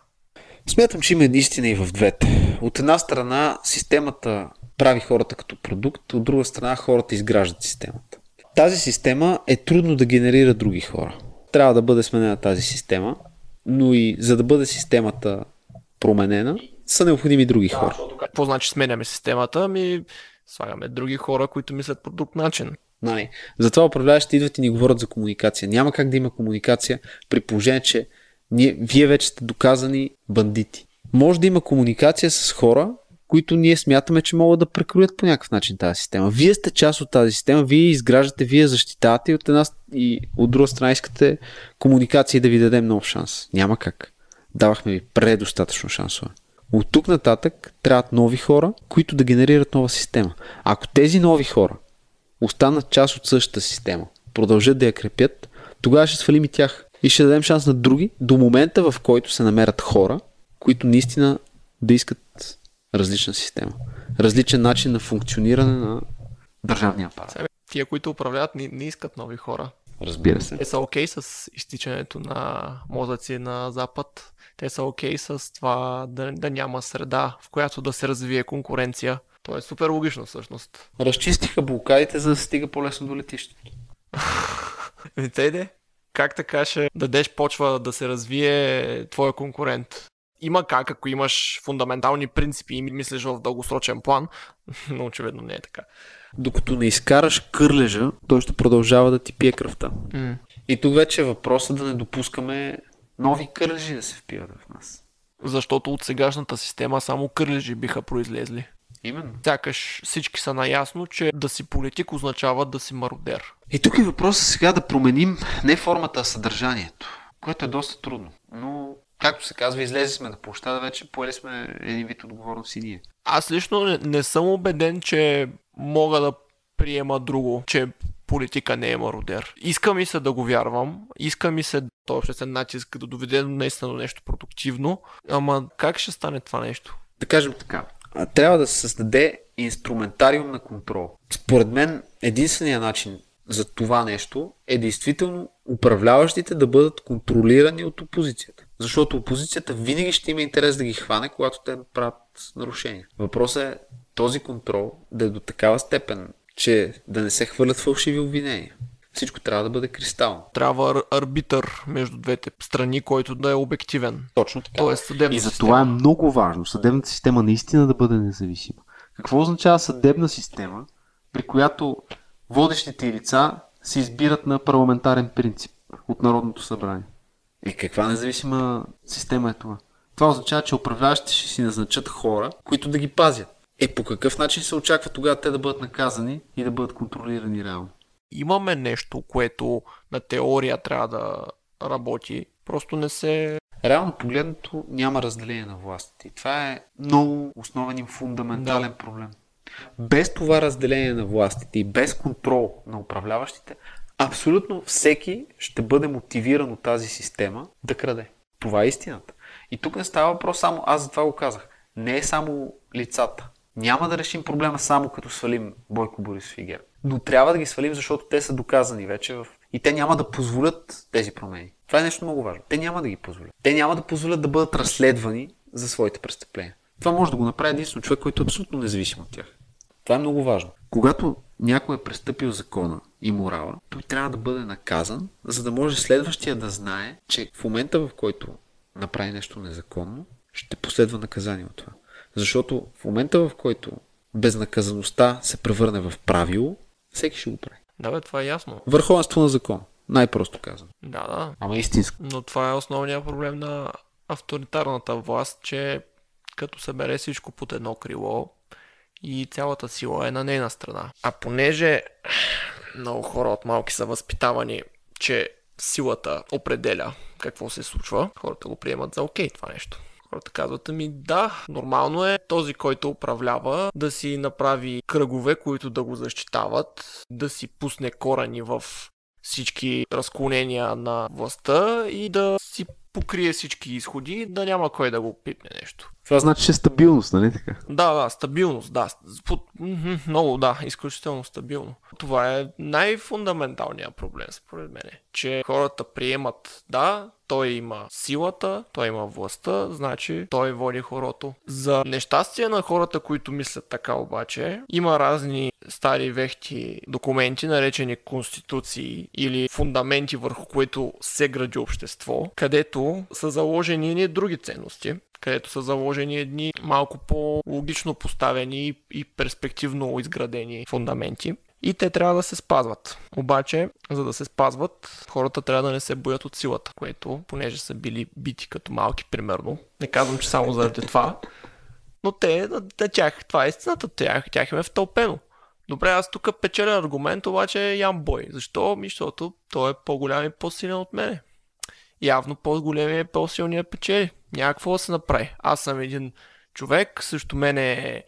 Смятам, че има истина и в двете. От една страна системата прави хората като продукт, от друга страна хората изграждат системата. Тази система е трудно да генерира други хора. Трябва да бъде сменена тази система, но и за да бъде системата променена, са необходими други хора. Какво значи сменяме системата? Ми слагаме други хора, които мислят по друг начин. Нали? Затова управляващите идват и ни говорят за комуникация. Няма как да има комуникация при положение, че ние, вие вече сте доказани бандити. Може да има комуникация с хора, които ние смятаме, че могат да прекроят по някакъв начин тази система. Вие сте част от тази система, вие изграждате, вие защитавате и от една и от друга страна искате комуникация и да ви дадем нов шанс. Няма как. Давахме ви предостатъчно шансове. От тук нататък трябват нови хора, които да генерират нова система. Ако тези нови хора останат част от същата система, продължат да я крепят, тогава ще свалим и тях. И ще дадем шанс на други до момента, в който се намерят хора, които наистина да искат различна система. Различен начин на функциониране на държавния апарат. Тия, които управляват, не, не искат нови хора. Разбира се. Те са окей с изтичането на мозъци на Запад. Те са окей с това да, да няма среда, в която да се развие конкуренция. То е супер логично всъщност. Разчистиха блокадите, за да се стига по-лесно до летището. *laughs* Те иде? Как така ще дадеш почва да се развие твоя конкурент? Има как, ако имаш фундаментални принципи и мислиш в дългосрочен план, *laughs* но очевидно не е така. Докато не изкараш кърлежа, той ще продължава да ти пие кръвта. М. И тук вече е въпросът да не допускаме нови кърлежи да се впиват в нас. Защото от сегашната система само кърлежи биха произлезли. Именно. Сякаш всички са наясно, че да си политик означава да си мародер. И тук е въпросът сега да променим не формата, а съдържанието, което е доста трудно. Но, както се казва, излезе сме на площада вече, поели сме един вид отговорност и ние. Аз лично не, не съм убеден, че мога да приема друго, че политика не е мародер. Иска ми се да го вярвам, иска ми се този обществен натиск да доведе наистина до нещо продуктивно, ама как ще стане това нещо? Да кажем така, трябва да се създаде инструментариум на контрол. Според мен единственият начин за това нещо е действително управляващите да бъдат контролирани от опозицията. Защото опозицията винаги ще има интерес да ги хване, когато те правят нарушения. Въпросът е този контрол да е до такава степен, че да не се хвърлят фалшиви обвинения. Всичко трябва да бъде кристално. Трябва арбитър между двете страни, който да е обективен. Точно така. Тоест съдебна И за система. това е много важно съдебната система наистина да бъде независима. Какво означава съдебна система, при която водещите лица се избират на парламентарен принцип от Народното събрание? И каква независима? Има система е това. Това означава, че управляващите ще си назначат хора, които да ги пазят. е по какъв начин се очаква тогава те да бъдат наказани и да бъдат контролирани реално. Имаме нещо, което на теория трябва да работи, просто не се... Реално погледнато няма разделение на властите. Това е много основен и фундаментален Да. проблем. Без това разделение на властите и без контрол на управляващите, абсолютно всеки ще бъде мотивиран от тази система да краде. Това е истината. И тук не става въпрос само, аз за това го казах, не е само лицата. Няма да решим проблема само като свалим Бойко Борисов и ГЕРБ. Но трябва да ги свалим, защото те са доказани вече в... И те няма да позволят тези промени. Това е нещо много важно. Те няма да ги позволят. Те няма да позволят да бъдат разследвани за своите престъпления. Това може да го направи единствено човек, който е абсолютно независим от тях. Това е много важно. Когато някой е престъпил закона и морала, Той трябва да бъде наказан, за да може следващия да знае, че в момента в който направи нещо незаконно, ще последва наказание от това. Защото в момента в който безнаказаността се превърне в правило, всеки ще го прави. Да, бе, това е ясно. Върховенство на закон. Най-просто казано. Да, да. Ама истинско. Но това е основният проблем на авторитарната власт, че като събере всичко под едно крило и цялата сила е на нейна страна. А понеже много хора от малки са възпитавани, че силата определя какво се случва, хората го приемат за окей това нещо. Хората казват, ами да, нормално е този, който управлява, да си направи кръгове, които да го защитават, да си пусне корени в всички разклонения на властта и да си покрие всички изходи, да няма кой да го пипне нещо. това значи, че е стабилност, нали така? Да, да, стабилност, да. Под, много, да, изключително стабилно. Това е най-фундаменталният проблем, според мен. Че хората приемат, да, той има силата, той има властта, значи той води хорото. За нещастие на хората, които мислят така обаче, има разни стари вехти документи, наречени конституции или фундаменти, върху които се гради общество, където са заложени едни други ценности, където са заложени едни малко по-логично поставени и- перспективно изградени фундаменти. И те трябва да се спазват. Обаче, за да се спазват, хората трябва да не се боят от силата, което, понеже са били бити като малки, примерно. Не казвам, че само заради това, но те, на, тях, това е истината, тях, тях им е втълпено. Добре, аз тук печеля аргумент, обаче Ян Бой. Защо? Защото той е по-голям и по-силен от мене. Явно по-големия и по-силния печели. Няма какво да се направи. Аз съм един човек, също мене е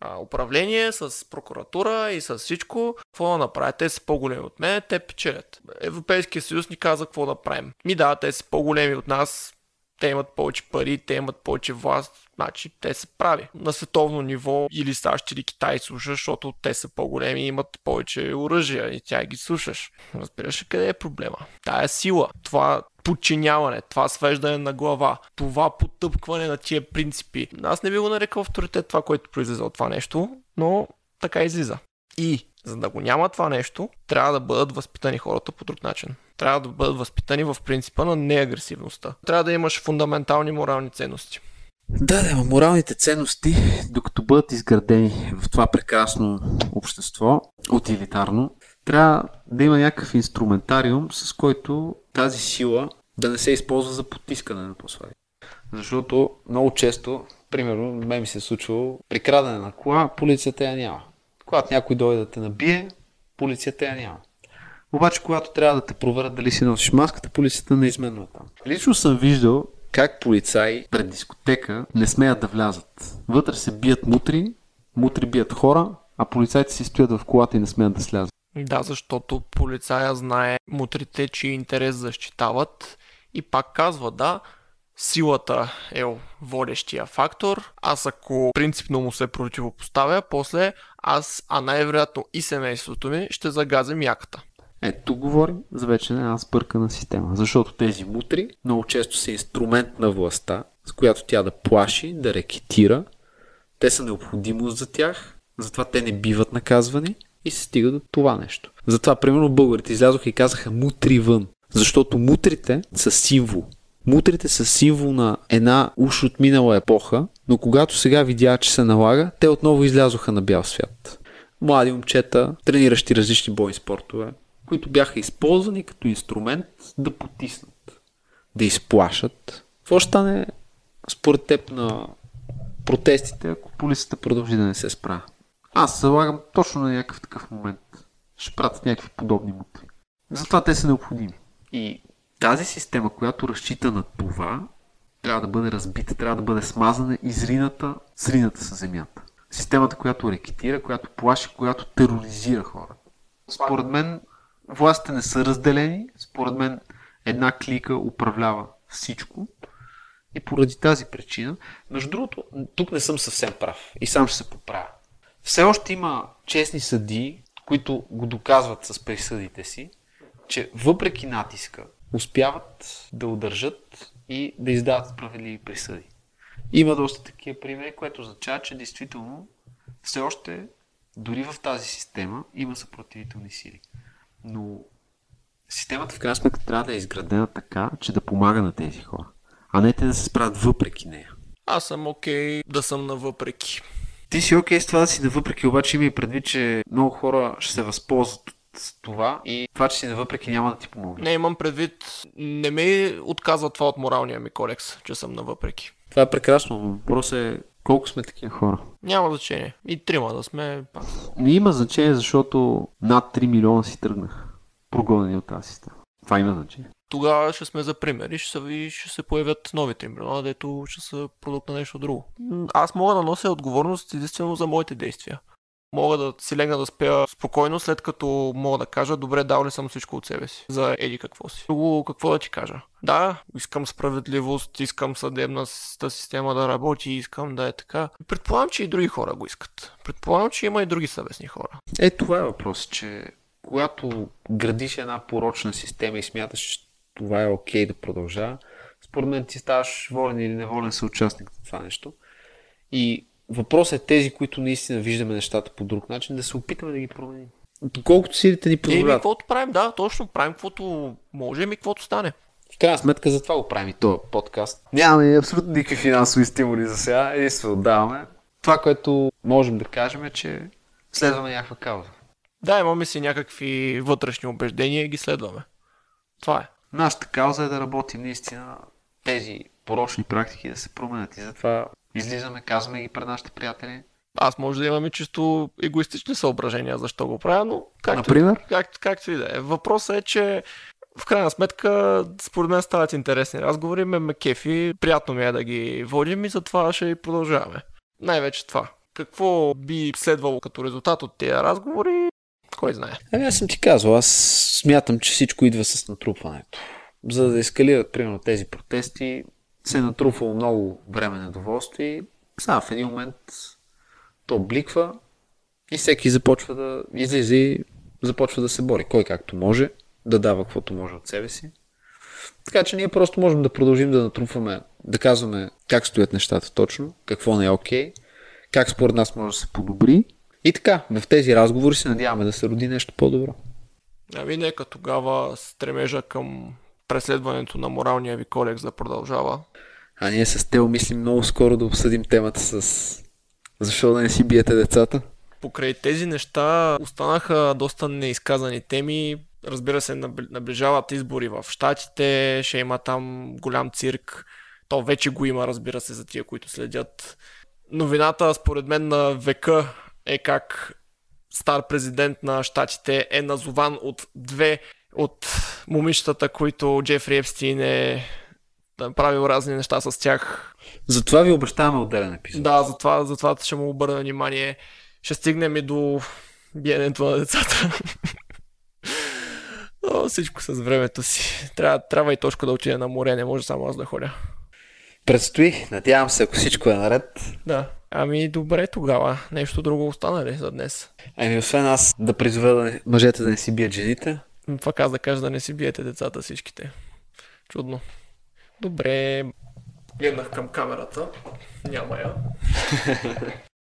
а, управление с прокуратура и с всичко. Какво да направя? Те са по-големи от мен, те печелят. Европейския съюз ни каза какво да правим. Ми да, те са по-големи от нас, те имат повече пари, те имат повече власт, значи те са прави. На световно ниво или САЩ или Китай слушаш, защото те са по-големи и имат повече оръжия и тя ги слушаш. Разбираш ли къде е проблема? Тая сила, това подчиняване, това свеждане на глава, това потъпкване на тия принципи. Аз не би го нарекал авторитет това, което произлиза от това нещо, но така излиза. И за да го няма това нещо, трябва да бъдат възпитани хората по друг начин. Трябва да бъдат възпитани в принципа на неагресивността. Трябва да имаш фундаментални морални ценности. Да, да, моралните ценности, докато бъдат изградени в това прекрасно общество, утилитарно, трябва да има някакъв инструментариум, с който тази сила да не се използва за потискане на послави. Защото много често, примерно, мен ми се е случвало при крадене на кола, полицията я няма. Когато някой дойде да те набие, полицията я няма. Обаче, когато трябва да те проверят дали си носиш маската, полицията неизменно е там. лично съм виждал Как полицаи пред дискотека не смеят да влязат. Вътре се бият мутри, мутри бият хора, а полицайите си стоят в колата и не смеят да слязат. Да, защото полицая знае мутрите, че интерес защитават и пак казва, да, силата е водещия фактор. Аз ако принципно му се противопоставя, после аз, а най-вероятно и семейството ми, ще загазим яката. Е, тук говорим за вече една сбъркана система, защото тези мутри много често са инструмент на властта, с която тя да плаши, да рекетира. Те са необходимост за тях, затова те не биват наказвани и се стига до това нещо. Затова, примерно, българите излязоха и казаха мутри вън, защото мутрите са символ. Мутрите са символ на една уж отминала епоха, но когато сега видя, че се налага, те отново излязоха на бял свят. Млади момчета, трениращи различни бойни спортове, които бяха използвани като инструмент да потиснат, да изплашат. Какво ще стане според теб на протестите, ако полицията продължи да не се справя? Аз залагам точно на някакъв такъв момент. Ще пратят някакви подобни мутри. Затова те са необходими. И тази система, която разчита на това, трябва да бъде разбита, трябва да бъде смазана и зрината, зрината с земята. Системата, която рекетира, която плаши, която тероризира хората. Според мен властите не са разделени. Според мен една клика управлява всичко. И поради тази причина, между другото, тук не съм съвсем прав и сам ще се поправя. Все още има честни съдии, които го доказват с присъдите си, че въпреки натиска успяват да удържат и да издават справедливи присъди. Има доста такива примери, което означава, че действително все още дори в тази система има съпротивителни сили. Но системата в крайна сметка трябва да е изградена така, че да помага на тези хора, а не те да се справят въпреки нея. Аз съм окей okay да съм на въпреки. Ти си окей okay с това да си на въпреки, обаче има и предвид, че много хора ще се възползват от това и това, че си на въпреки няма да ти помогне. Не, имам предвид, не ме отказва това от моралния ми кодекс, че съм на въпреки. Това е прекрасно. Въпрос е колко сме такива хора? Няма значение. И трима да сме пак. Не има значение, защото над 3 милиона си тръгнах. Прогонени от тази система. Това има значение. Тогава ще сме за пример и ще се, ще се появят нови 3 милиона, дето ще са продукт на нещо друго. Аз мога да нося отговорност единствено за моите действия мога да си легна да спя спокойно, след като мога да кажа, добре, дал ли съм всичко от себе си. За еди какво си. Друго, какво да ти кажа? Да, искам справедливост, искам съдебната система да работи, искам да е така. Предполагам, че и други хора го искат. Предполагам, че има и други съвестни хора. Е, това е въпрос, че когато градиш една порочна система и смяташ, че това е окей okay да продължава, според мен ти ставаш волен или неволен съучастник на това нещо. И Въпросът е тези, които наистина виждаме нещата по друг начин, да се опитаме да ги променим. Доколкото силите ни позволяват. Еми, каквото правим, да, точно правим каквото можем и каквото стане. В крайна сметка за това го правим и този подкаст. Нямаме абсолютно никакви финансови стимули за сега, единствено отдаваме. Това, което можем да кажем е, че следваме някаква кауза. Да, имаме си някакви вътрешни убеждения и ги следваме. Това е. Нашата кауза е да работим наистина тези порочни практики да се променят и затова Излизаме, казваме ги пред нашите приятели. Аз може да имаме чисто егоистични съображения защо го правя, но както, Например? Как, както и да е. Въпросът е, че в крайна сметка, според мен стават интересни разговори, ме ме кефи, приятно ми е да ги водим и затова ще и продължаваме. Най-вече това. Какво би следвало като резултат от тези разговори, кой знае. Ами аз съм ти казал, аз смятам, че всичко идва с натрупването. За да ескалират, примерно, тези протести, се е натрупвало много време на доволствие и сега в един момент то бликва и всеки започва да излиза и започва да се бори. Кой както може, да дава каквото може от себе си. Така че ние просто можем да продължим да натрупваме, да казваме как стоят нещата точно, какво не е окей, okay, как според нас може да се подобри. И така, в тези разговори се надяваме да се роди нещо по-добро. Ами нека тогава стремежа към преследването на моралния ви кодекс да продължава. А ние с Тео мислим много скоро да обсъдим темата с защо да не си биете децата. Покрай тези неща останаха доста неизказани теми. Разбира се, наближават избори в Штатите, ще има там голям цирк. То вече го има, разбира се, за тия, които следят. Новината, според мен, на века е как стар президент на Штатите е назован от две от момичетата, които Джефри Епстин е правил разни неща с тях. Затова ви обещаваме отделен епизод. Да, затова, затова ще му обърна внимание. Ще стигнем и до биенето на децата. *laughs* О, всичко с времето си. Трябва, трябва и точка да отиде на море, не може само аз да ходя. Предстои, надявам се, ако всичко е наред. Да. Ами добре тогава. Нещо друго остана ли за днес? Ами освен аз да призовя да, мъжете да не си бият жените. Пак аз да кажа да не си биете децата всичките. Чудно. Добре. Гледнах към камерата. Няма я. *laughs*